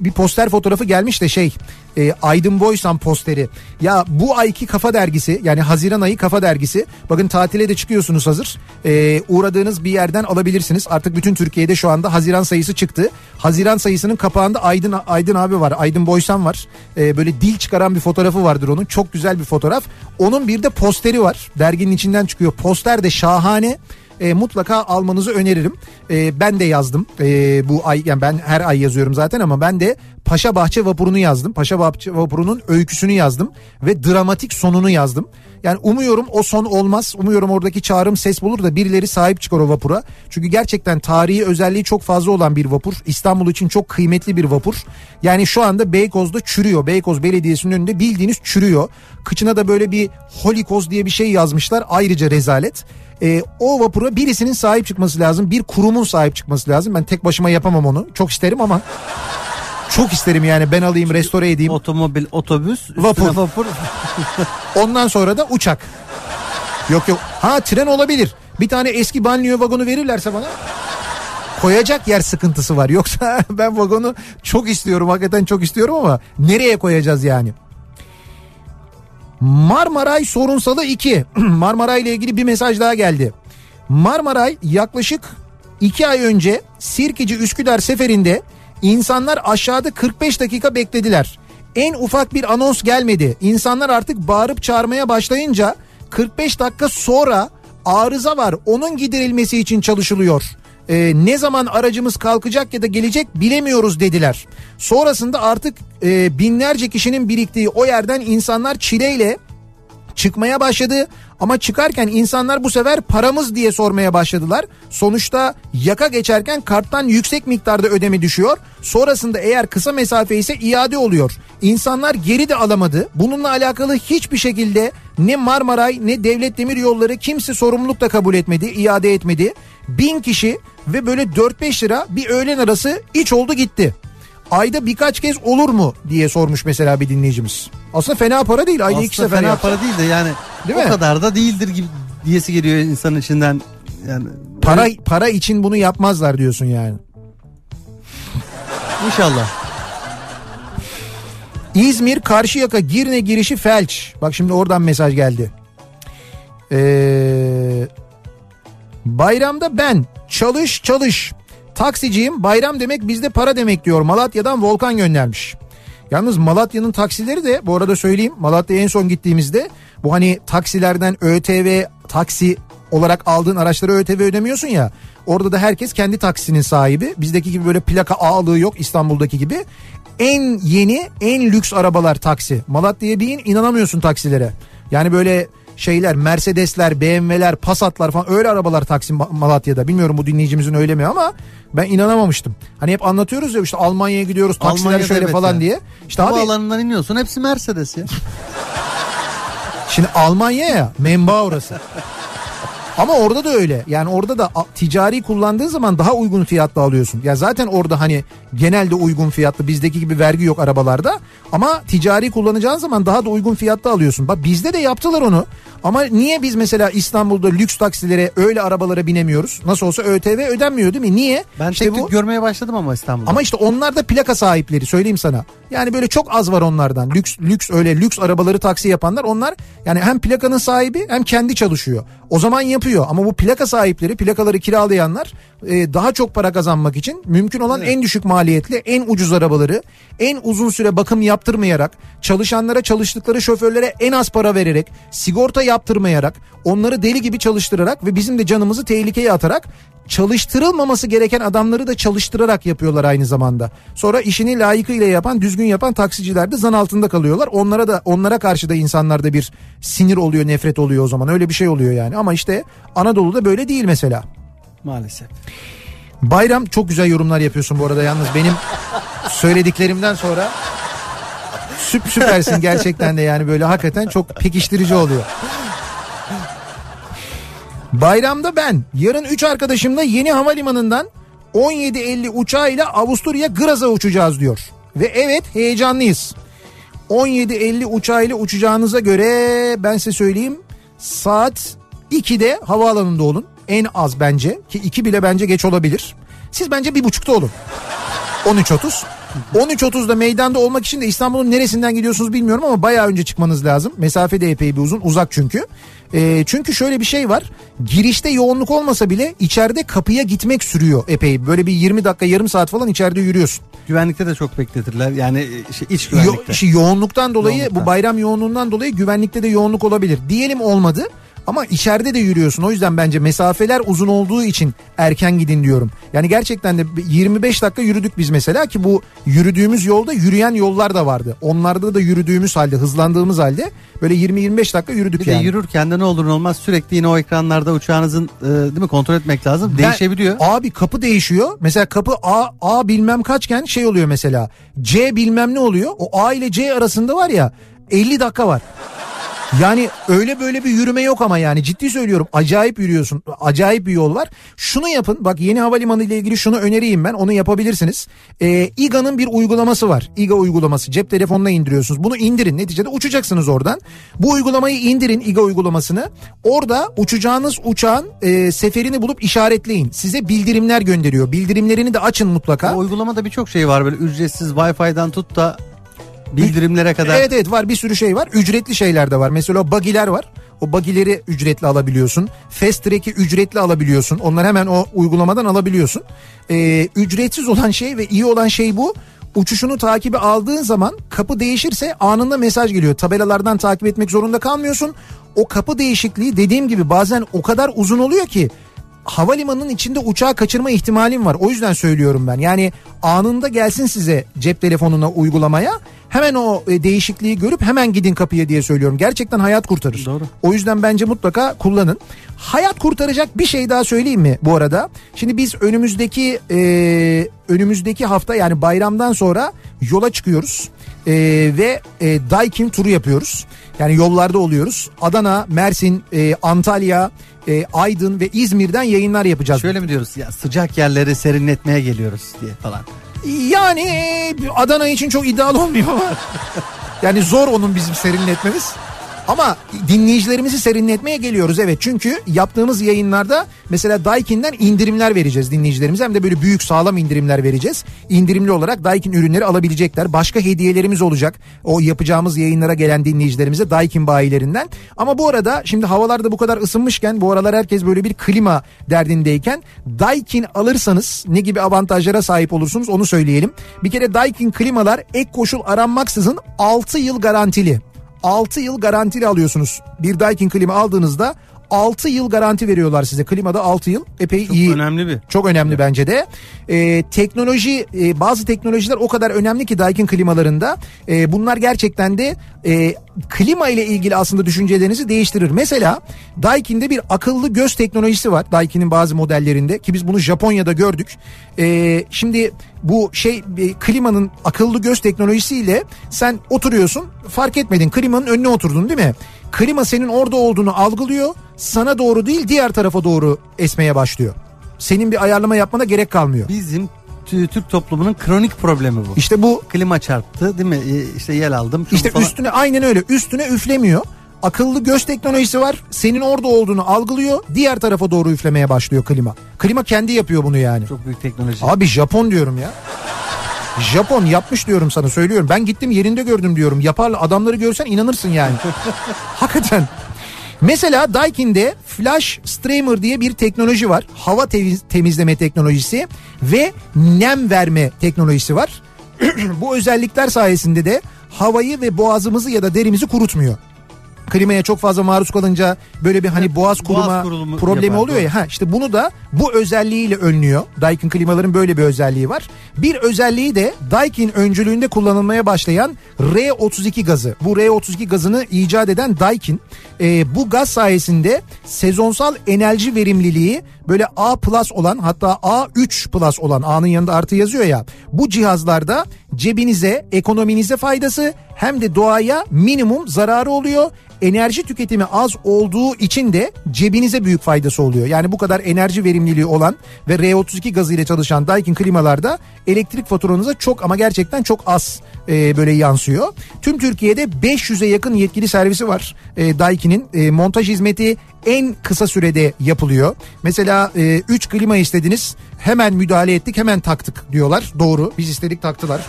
bir poster fotoğrafı gelmiş de şey e, Aydın Boysan posteri. Ya bu ayki Kafa Dergisi yani Haziran ayı Kafa Dergisi. Bakın tatile de çıkıyorsunuz hazır. E, uğradığınız bir yerden alabilirsiniz. Artık bütün Türkiye'de şu anda Haziran sayısı çıktı. Haziran sayısının kapağında Aydın Aydın abi var. Aydın Boysan var. E, böyle dil çıkaran bir fotoğrafı vardır onun. Çok güzel bir fotoğraf. Onun bir de posteri var. Derginin içinden çıkıyor. Poster de şahane e, mutlaka almanızı öneririm. E, ben de yazdım e, bu ay yani ben her ay yazıyorum zaten ama ben de Paşa Bahçe Vapuru'nu yazdım. Paşa Bahçe Vapuru'nun öyküsünü yazdım ve dramatik sonunu yazdım. Yani umuyorum o son olmaz. Umuyorum oradaki çağrım ses bulur da birileri sahip çıkar o vapura. Çünkü gerçekten tarihi özelliği çok fazla olan bir vapur. İstanbul için çok kıymetli bir vapur. Yani şu anda Beykoz'da çürüyor. Beykoz Belediyesi'nin önünde bildiğiniz çürüyor. Kıçına da böyle bir holikoz diye bir şey yazmışlar. Ayrıca rezalet. E, o vapura birisinin sahip çıkması lazım. Bir kurumun sahip çıkması lazım. Ben tek başıma yapamam onu. Çok isterim ama çok isterim yani ben alayım restore edeyim. Otomobil, otobüs, Vapur. vapur. Ondan sonra da uçak. Yok yok. Ha tren olabilir. Bir tane eski banliyö vagonu verirlerse bana koyacak yer sıkıntısı var. Yoksa ben vagonu çok istiyorum hakikaten çok istiyorum ama nereye koyacağız yani? Marmaray sorunsalı 2. Marmaray ile ilgili bir mesaj daha geldi. Marmaray yaklaşık 2 ay önce Sirkeci Üsküdar seferinde insanlar aşağıda 45 dakika beklediler. En ufak bir anons gelmedi. İnsanlar artık bağırıp çağırmaya başlayınca 45 dakika sonra arıza var. Onun giderilmesi için çalışılıyor. e, ne zaman aracımız kalkacak ya da gelecek bilemiyoruz dediler. Sonrasında artık e, binlerce kişinin biriktiği o yerden insanlar çileyle çıkmaya başladı ama çıkarken insanlar bu sefer paramız diye sormaya başladılar. Sonuçta yaka geçerken karttan yüksek miktarda ödeme düşüyor. Sonrasında eğer kısa mesafe ise iade oluyor. İnsanlar geri de alamadı. Bununla alakalı hiçbir şekilde ne Marmaray ne Devlet Demir Yolları kimse sorumluluk da kabul etmedi, iade etmedi. Bin kişi ve böyle 4-5 lira bir öğlen arası iç oldu gitti. Ayda birkaç kez olur mu diye sormuş mesela bir dinleyicimiz. Aslında fena para değil. Ayda iki Aslında sefer fena yapsa. para değil de yani Değil o mi? kadar da değildir gibi diyesi geliyor insanın içinden. Yani Para para için bunu yapmazlar diyorsun yani. inşallah. İzmir Karşıyaka Girne girişi felç. Bak şimdi oradan mesaj geldi. Ee, bayramda ben çalış çalış. Taksiciyim bayram demek bizde para demek diyor. Malatya'dan Volkan göndermiş. Yalnız Malatya'nın taksileri de bu arada söyleyeyim. Malatya'ya en son gittiğimizde bu hani taksilerden ÖTV taksi olarak aldığın araçlara ÖTV ödemiyorsun ya. Orada da herkes kendi taksinin sahibi. Bizdeki gibi böyle plaka ağlığı yok İstanbul'daki gibi. En yeni en lüks arabalar taksi. Malatya'ya bir in inanamıyorsun taksilere. Yani böyle şeyler Mercedesler, BMW'ler, Passat'lar falan öyle arabalar taksi Ma- Malatya'da. Bilmiyorum bu dinleyicimizin öyle mi ama ben inanamamıştım. Hani hep anlatıyoruz ya işte Almanya'ya gidiyoruz taksiler Almanya'da şöyle evet falan ya. diye. İşte abi Havaalanından iniyorsun hepsi Mercedes ya. Şimdi Almanya ya menba orası. Ama orada da öyle. Yani orada da ticari kullandığın zaman daha uygun fiyatla alıyorsun. Ya zaten orada hani genelde uygun fiyatlı bizdeki gibi vergi yok arabalarda. Ama ticari kullanacağın zaman daha da uygun fiyatta alıyorsun. Bak bizde de yaptılar onu. Ama niye biz mesela İstanbul'da lüks taksilere öyle arabalara binemiyoruz? Nasıl olsa ÖTV ödenmiyor değil mi? Niye? Ben İşte tek bu- görmeye başladım ama İstanbul'da. ama işte onlar da plaka sahipleri söyleyeyim sana. Yani böyle çok az var onlardan. Lüks lüks öyle lüks arabaları taksi yapanlar onlar yani hem plakanın sahibi hem kendi çalışıyor. O zaman yapıyor ama bu plaka sahipleri plakaları kiralayanlar e, daha çok para kazanmak için mümkün olan en düşük maliyetli en ucuz arabaları en uzun süre bakım yaptırmayarak çalışanlara çalıştıkları şoförlere en az para vererek sigorta yaptırmayarak onları deli gibi çalıştırarak ve bizim de canımızı tehlikeye atarak çalıştırılmaması gereken adamları da çalıştırarak yapıyorlar aynı zamanda. Sonra işini layıkıyla yapan, düzgün yapan taksiciler de zan altında kalıyorlar. Onlara da onlara karşı da insanlarda bir sinir oluyor, nefret oluyor o zaman. Öyle bir şey oluyor yani. Ama işte Anadolu'da böyle değil mesela. Maalesef. Bayram çok güzel yorumlar yapıyorsun bu arada yalnız benim söylediklerimden sonra süp süpersin gerçekten de yani böyle hakikaten çok pekiştirici oluyor. Bayramda ben yarın 3 arkadaşımla yeni havalimanından 17.50 uçağıyla Avusturya Graz'a uçacağız diyor. Ve evet heyecanlıyız. 17.50 uçağıyla uçacağınıza göre ben size söyleyeyim saat 2'de havaalanında olun. En az bence ki 2 bile bence geç olabilir. Siz bence bir buçukta olun. 13.30. 13.30'da meydanda olmak için de İstanbul'un neresinden gidiyorsunuz bilmiyorum ama bayağı önce çıkmanız lazım. Mesafe de epey bir uzun uzak çünkü. Ee, çünkü şöyle bir şey var. Girişte yoğunluk olmasa bile içeride kapıya gitmek sürüyor epey. Böyle bir 20 dakika yarım saat falan içeride yürüyorsun. Güvenlikte de çok bekletirler. Yani e, şey, iç Yo, güvenlikte. işte yoğunluktan dolayı Yoğunluktan. bu bayram yoğunluğundan dolayı güvenlikte de yoğunluk olabilir. Diyelim olmadı ama içeride de yürüyorsun. O yüzden bence mesafeler uzun olduğu için erken gidin diyorum. Yani gerçekten de 25 dakika yürüdük biz mesela ki bu yürüdüğümüz yolda yürüyen yollar da vardı. Onlarda da yürüdüğümüz halde hızlandığımız halde böyle 20-25 dakika yürüdük Bir de yani. yürürken de ne olur ne olmaz sürekli yine o ekranlarda uçağınızın e, değil mi kontrol etmek lazım. Ben- Değişebiliyor. Abi kapı değişiyor. Mesela kapı A, A bilmem kaçken şey oluyor mesela. C bilmem ne oluyor. O A ile C arasında var ya 50 dakika var. Yani öyle böyle bir yürüme yok ama yani ciddi söylüyorum. Acayip yürüyorsun acayip bir yol var. Şunu yapın. Bak yeni havalimanı ile ilgili şunu önereyim ben. Onu yapabilirsiniz. Ee, İGA'nın bir uygulaması var. İGA uygulaması. Cep telefonuna indiriyorsunuz. Bunu indirin. Neticede uçacaksınız oradan. Bu uygulamayı indirin İGA uygulamasını. Orada uçacağınız uçağın e, seferini bulup işaretleyin. Size bildirimler gönderiyor. Bildirimlerini de açın mutlaka. O uygulamada birçok şey var böyle ücretsiz Wi-Fi'den tut da bildirimlere kadar. Evet evet var bir sürü şey var. Ücretli şeyler de var. Mesela bagiler var. O bagileri ücretli alabiliyorsun. Fast Track'i ücretli alabiliyorsun. Onları hemen o uygulamadan alabiliyorsun. Ee, ücretsiz olan şey ve iyi olan şey bu. Uçuşunu takibi aldığın zaman kapı değişirse anında mesaj geliyor. Tabelalardan takip etmek zorunda kalmıyorsun. O kapı değişikliği dediğim gibi bazen o kadar uzun oluyor ki havalimanının içinde uçağı kaçırma ihtimalim var. O yüzden söylüyorum ben. Yani anında gelsin size cep telefonuna uygulamaya. Hemen o e, değişikliği görüp hemen gidin kapıya diye söylüyorum. Gerçekten hayat kurtarır. Doğru. O yüzden bence mutlaka kullanın. Hayat kurtaracak bir şey daha söyleyeyim mi bu arada? Şimdi biz önümüzdeki e, önümüzdeki hafta yani bayramdan sonra yola çıkıyoruz. E, ve e, Daikin turu yapıyoruz. Yani yollarda oluyoruz. Adana, Mersin, e, Antalya, e, Aydın ve İzmir'den yayınlar yapacağız. Şöyle mi diyoruz ya sıcak yerleri serinletmeye geliyoruz diye falan. Yani Adana için çok iddialı olmuyor ama. yani zor onun bizim serinletmemiz. Ama dinleyicilerimizi serinletmeye geliyoruz evet. Çünkü yaptığımız yayınlarda mesela Daikin'den indirimler vereceğiz dinleyicilerimize. Hem de böyle büyük sağlam indirimler vereceğiz. İndirimli olarak Daikin ürünleri alabilecekler. Başka hediyelerimiz olacak. O yapacağımız yayınlara gelen dinleyicilerimize Daikin bayilerinden. Ama bu arada şimdi havalarda bu kadar ısınmışken bu aralar herkes böyle bir klima derdindeyken Daikin alırsanız ne gibi avantajlara sahip olursunuz onu söyleyelim. Bir kere Daikin klimalar ek koşul aranmaksızın 6 yıl garantili. 6 yıl garantili alıyorsunuz. Bir Daikin klima aldığınızda 6 yıl garanti veriyorlar size. Klimada 6 yıl epey Çok iyi. önemli bir. Çok önemli bence de. Ee, teknoloji e, bazı teknolojiler o kadar önemli ki Daikin klimalarında. E, bunlar gerçekten de e, klima ile ilgili aslında düşüncelerinizi değiştirir. Mesela Daikin'de bir akıllı göz teknolojisi var. Daikin'in bazı modellerinde ki biz bunu Japonya'da gördük. E, şimdi bu şey e, klimanın akıllı göz teknolojisiyle sen oturuyorsun fark etmedin klimanın önüne oturdun değil mi? Klima senin orada olduğunu algılıyor sana doğru değil diğer tarafa doğru esmeye başlıyor. Senin bir ayarlama yapmana gerek kalmıyor. Bizim tü- Türk toplumunun kronik problemi bu. İşte bu Klima çarptı değil mi? İşte yel aldım. işte falan. üstüne aynen öyle üstüne üflemiyor. Akıllı göz teknolojisi var. Senin orada olduğunu algılıyor. Diğer tarafa doğru üflemeye başlıyor klima. Klima kendi yapıyor bunu yani. Çok büyük teknoloji. Abi Japon diyorum ya. Japon yapmış diyorum sana söylüyorum. Ben gittim yerinde gördüm diyorum. Yaparlar adamları görsen inanırsın yani. Hakikaten. Mesela Daikin'de Flash Streamer diye bir teknoloji var. Hava temiz- temizleme teknolojisi ve nem verme teknolojisi var. Bu özellikler sayesinde de havayı ve boğazımızı ya da derimizi kurutmuyor. Klimaya çok fazla maruz kalınca böyle bir hani boğaz kuruma boğaz kurulumu problemi yapar, oluyor ya. doğru. Ha işte bunu da bu özelliğiyle önlüyor. Daikin klimaların böyle bir özelliği var. Bir özelliği de Daikin öncülüğünde kullanılmaya başlayan R32 gazı. Bu R32 gazını icat eden Daikin. Ee, bu gaz sayesinde sezonsal enerji verimliliği böyle A plus olan hatta A3 plus olan A'nın yanında artı yazıyor ya. Bu cihazlarda cebinize, ekonominize faydası hem de doğaya minimum zararı oluyor. Enerji tüketimi az olduğu için de cebinize büyük faydası oluyor. Yani bu kadar enerji verimliliği olan ve R32 gazı ile çalışan Daikin klimalarda elektrik faturanıza çok ama gerçekten çok az e, böyle yansıyor. Tüm Türkiye'de 500'e yakın yetkili servisi var e, Daikin'in. E, montaj hizmeti en kısa sürede yapılıyor. Mesela 3 klima istediniz hemen müdahale ettik hemen taktık diyorlar. Doğru biz istedik taktılar.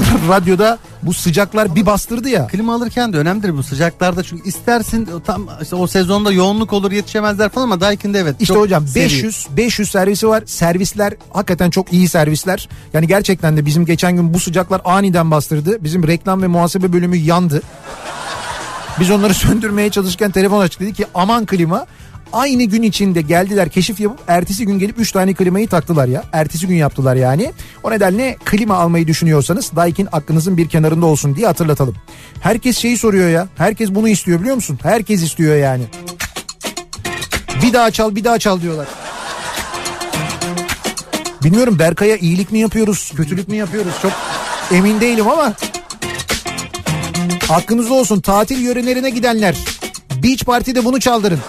Radyoda bu sıcaklar bir bastırdı ya. Klima alırken de önemlidir bu sıcaklarda çünkü istersin tam işte o sezonda yoğunluk olur yetişemezler falan ama Daikin'de evet. İşte hocam seri. 500 500 servisi var. Servisler hakikaten çok iyi servisler. Yani gerçekten de bizim geçen gün bu sıcaklar aniden bastırdı. Bizim reklam ve muhasebe bölümü yandı. Biz onları söndürmeye çalışırken telefon açtık dedi ki aman klima Aynı gün içinde geldiler keşif yapıp ertesi gün gelip 3 tane klimayı taktılar ya. Ertesi gün yaptılar yani. O nedenle klima almayı düşünüyorsanız Daikin aklınızın bir kenarında olsun diye hatırlatalım. Herkes şeyi soruyor ya. Herkes bunu istiyor biliyor musun? Herkes istiyor yani. Bir daha çal bir daha çal diyorlar. Bilmiyorum Berkay'a iyilik mi yapıyoruz, kötülük mü yapıyoruz çok emin değilim ama aklınızda olsun. Tatil yörelerine gidenler. Beach Party'de bunu çaldırın.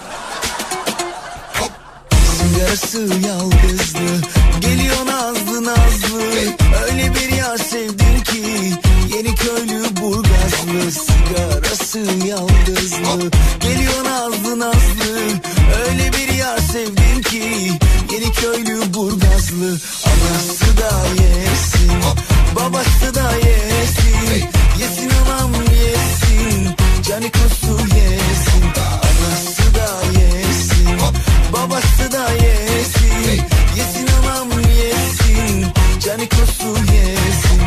Yarası yalnızlı Geliyor nazlı nazlı. Öyle bir yar sevdim ki Yeni köylü burgazlı. Sigarası yaldızlı Geliyor nazlı nazlı. Öyle bir yar sevdim ki Yeni köylü burgazlı. Anası da yesin Babası da yesin. Yesin yesin Canikosu yesin Anası da yesin Babası da yesin Yesin anam yesin Canikosu yesin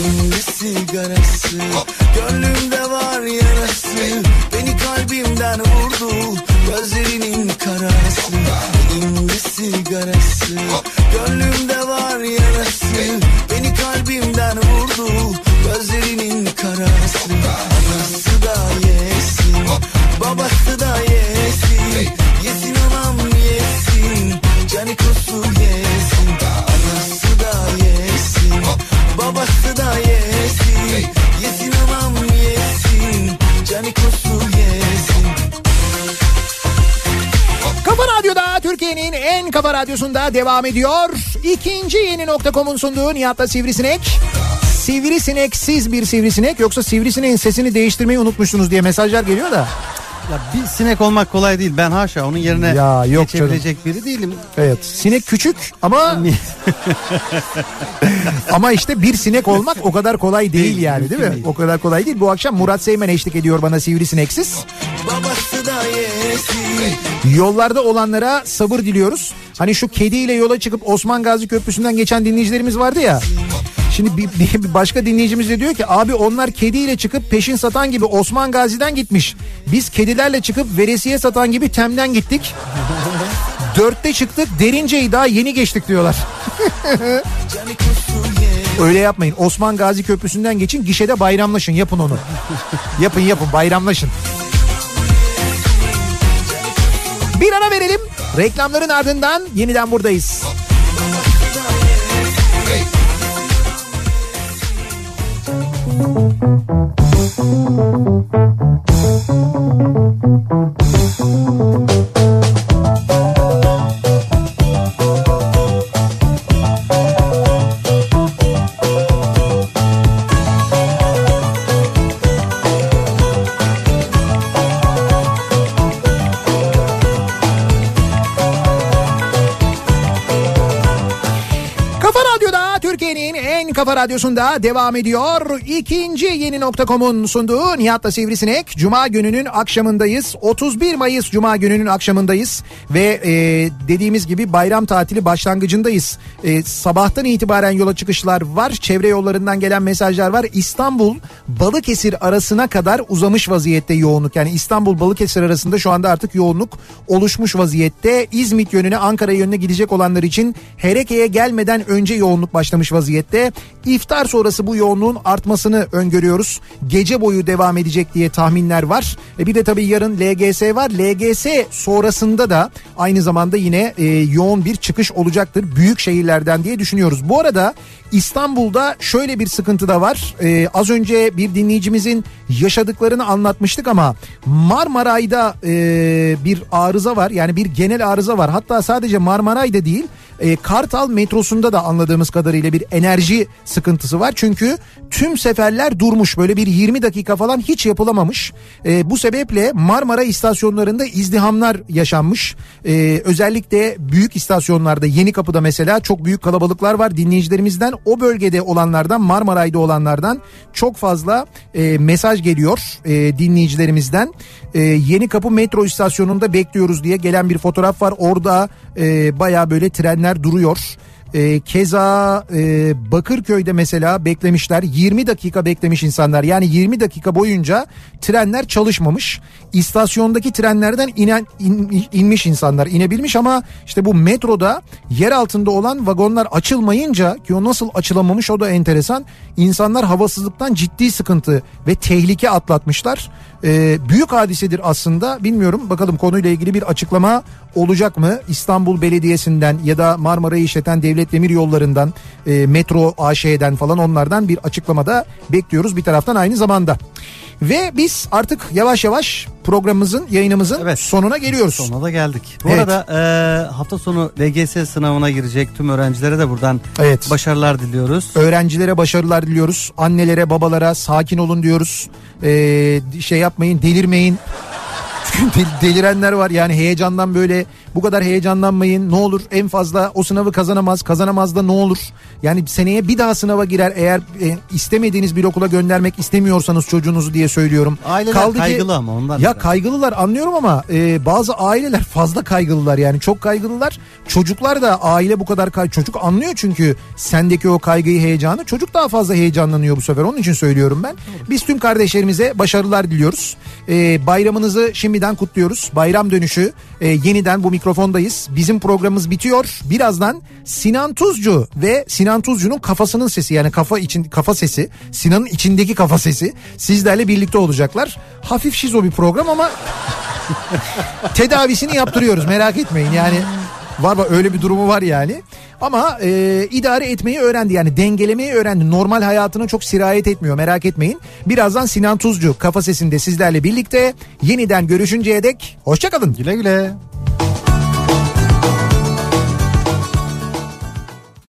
Elimde sigarası Gönlümde var yarası Beni kalbimden vurdu Gözlerinin karası Radyosu'nda devam ediyor. İkinci yeni nokta.com'un sunduğu Nihat'la Sivrisinek. Sivrisineksiz bir sivrisinek yoksa sivrisineğin sesini değiştirmeyi unutmuşsunuz diye mesajlar geliyor da. Ya bir sinek olmak kolay değil. Ben haşa onun yerine Ya yok geçebilecek biri değilim. Evet sinek küçük ama ama işte bir sinek olmak o kadar kolay değil, Değil, yani değil mi? değil. O kadar kolay değil. Bu akşam Murat Seymen eşlik ediyor bana sivrisineksiz. Babası da yesin Yollarda olanlara sabır diliyoruz. Hani şu kediyle yola çıkıp Osman Gazi Köprüsü'nden geçen dinleyicilerimiz vardı ya. Şimdi bir, bir- başka dinleyicimiz de diyor ki abi onlar kediyle çıkıp peşin satan gibi Osman Gazi'den gitmiş. Biz kedilerle çıkıp veresiye satan gibi Tem'den gittik. Dörtte çıktık derinceyi daha yeni geçtik diyorlar. Öyle yapmayın. Osman Gazi Köprüsü'nden geçin gişede bayramlaşın yapın onu. yapın yapın bayramlaşın. Bir ara verelim. Reklamların ardından yeniden buradayız. Kafa kafa radyosunda devam ediyor. İkinci yeni nokta.com'un sunduğu Nihat'la Sivrisinek. Cuma gününün akşamındayız. 31 Mayıs Cuma gününün akşamındayız. Ve e, dediğimiz gibi bayram tatili başlangıcındayız. E, sabahtan itibaren yola çıkışlar var. Çevre yollarından gelen mesajlar var. İstanbul Balıkesir arasına kadar uzamış vaziyette yoğunluk. Yani İstanbul Balıkesir arasında şu anda artık yoğunluk oluşmuş vaziyette. İzmit yönüne Ankara yönüne gidecek olanlar için Hereke'ye gelmeden önce yoğunluk başlamış vaziyette. İftar sonrası bu yoğunluğun artmasını öngörüyoruz. Gece boyu devam edecek diye tahminler var. E bir de tabii yarın LGS var. LGS sonrasında da aynı zamanda yine e, yoğun bir çıkış olacaktır büyük şehirlerden diye düşünüyoruz. Bu arada İstanbul'da şöyle bir sıkıntı da var. E, az önce bir dinleyicimizin yaşadıklarını anlatmıştık ama Marmaray'da e, bir arıza var. Yani bir genel arıza var. Hatta sadece Marmaray'da değil e, Kartal metrosunda da anladığımız kadarıyla bir enerji sıkıntısı var. Çünkü tüm seferler durmuş. Böyle bir 20 dakika falan hiç yapılamamış. E, bu sebeple Marmara istasyonlarında izdihamlar yaşanmış. E, özellikle büyük istasyonlarda Yeni Kapı'da mesela çok büyük kalabalıklar var. Dinleyicilerimizden o bölgede olanlardan Marmaray'da olanlardan çok fazla e, mesaj geliyor e, dinleyicilerimizden. E, Yeni Kapı metro istasyonunda bekliyoruz diye gelen bir fotoğraf var. Orada e, baya böyle trenler duruyor. E, keza e, Bakırköy'de mesela beklemişler. 20 dakika beklemiş insanlar. Yani 20 dakika boyunca trenler çalışmamış. İstasyondaki trenlerden inen in- inmiş insanlar. İnebilmiş ama işte bu metroda yer altında olan vagonlar açılmayınca ki o nasıl açılamamış o da enteresan. İnsanlar havasızlıktan ciddi sıkıntı ve tehlike atlatmışlar. E, büyük hadisedir aslında. Bilmiyorum bakalım konuyla ilgili bir açıklama olacak mı İstanbul Belediyesi'nden ya da Marmara'yı işleten Devlet Demir Yolları'ndan e, Metro AŞ'den falan onlardan bir açıklamada bekliyoruz bir taraftan aynı zamanda. Ve biz artık yavaş yavaş programımızın yayınımızın Evet. sonuna geliyoruz. Sonuna da geldik. Bu Evet. arada e, hafta sonu LGS sınavına girecek tüm öğrencilere de buradan Evet. başarılar diliyoruz. Öğrencilere başarılar diliyoruz. Annelere, babalara sakin olun diyoruz. Ee, şey yapmayın, delirmeyin. Delirenler var. Yani heyecandan böyle bu kadar heyecanlanmayın. Ne olur en fazla o sınavı kazanamaz. Kazanamaz da ne olur? Yani seneye bir daha sınava girer eğer e, istemediğiniz bir okula göndermek istemiyorsanız çocuğunuzu diye söylüyorum. Aileler kaygılı ama ondan Ya biraz. kaygılılar anlıyorum ama e, bazı aileler fazla kaygılılar yani çok kaygılılar. Çocuklar da aile bu kadar kay çocuk anlıyor çünkü sendeki o kaygıyı heyecanı çocuk daha fazla heyecanlanıyor bu sefer onun için söylüyorum ben. Biz tüm kardeşlerimize başarılar diliyoruz. E, bayramınızı şimdiden kutluyoruz. Bayram dönüşü e, yeniden bu mikrofondayız. Bizim programımız bitiyor. Birazdan Sinan Tuzcu ve Sinan Tuzcu'nun kafasının sesi yani kafa için kafa sesi Sinan'ın içindeki kafa sesi sizlerle birlikte olacaklar. Hafif şizo bir program ama tedavisini yaptırıyoruz merak etmeyin yani var var öyle bir durumu var yani ama e, idare etmeyi öğrendi yani dengelemeyi öğrendi normal hayatına çok sirayet etmiyor merak etmeyin birazdan Sinan Tuzcu kafa sesinde sizlerle birlikte yeniden görüşünceye dek hoşçakalın. Güle güle.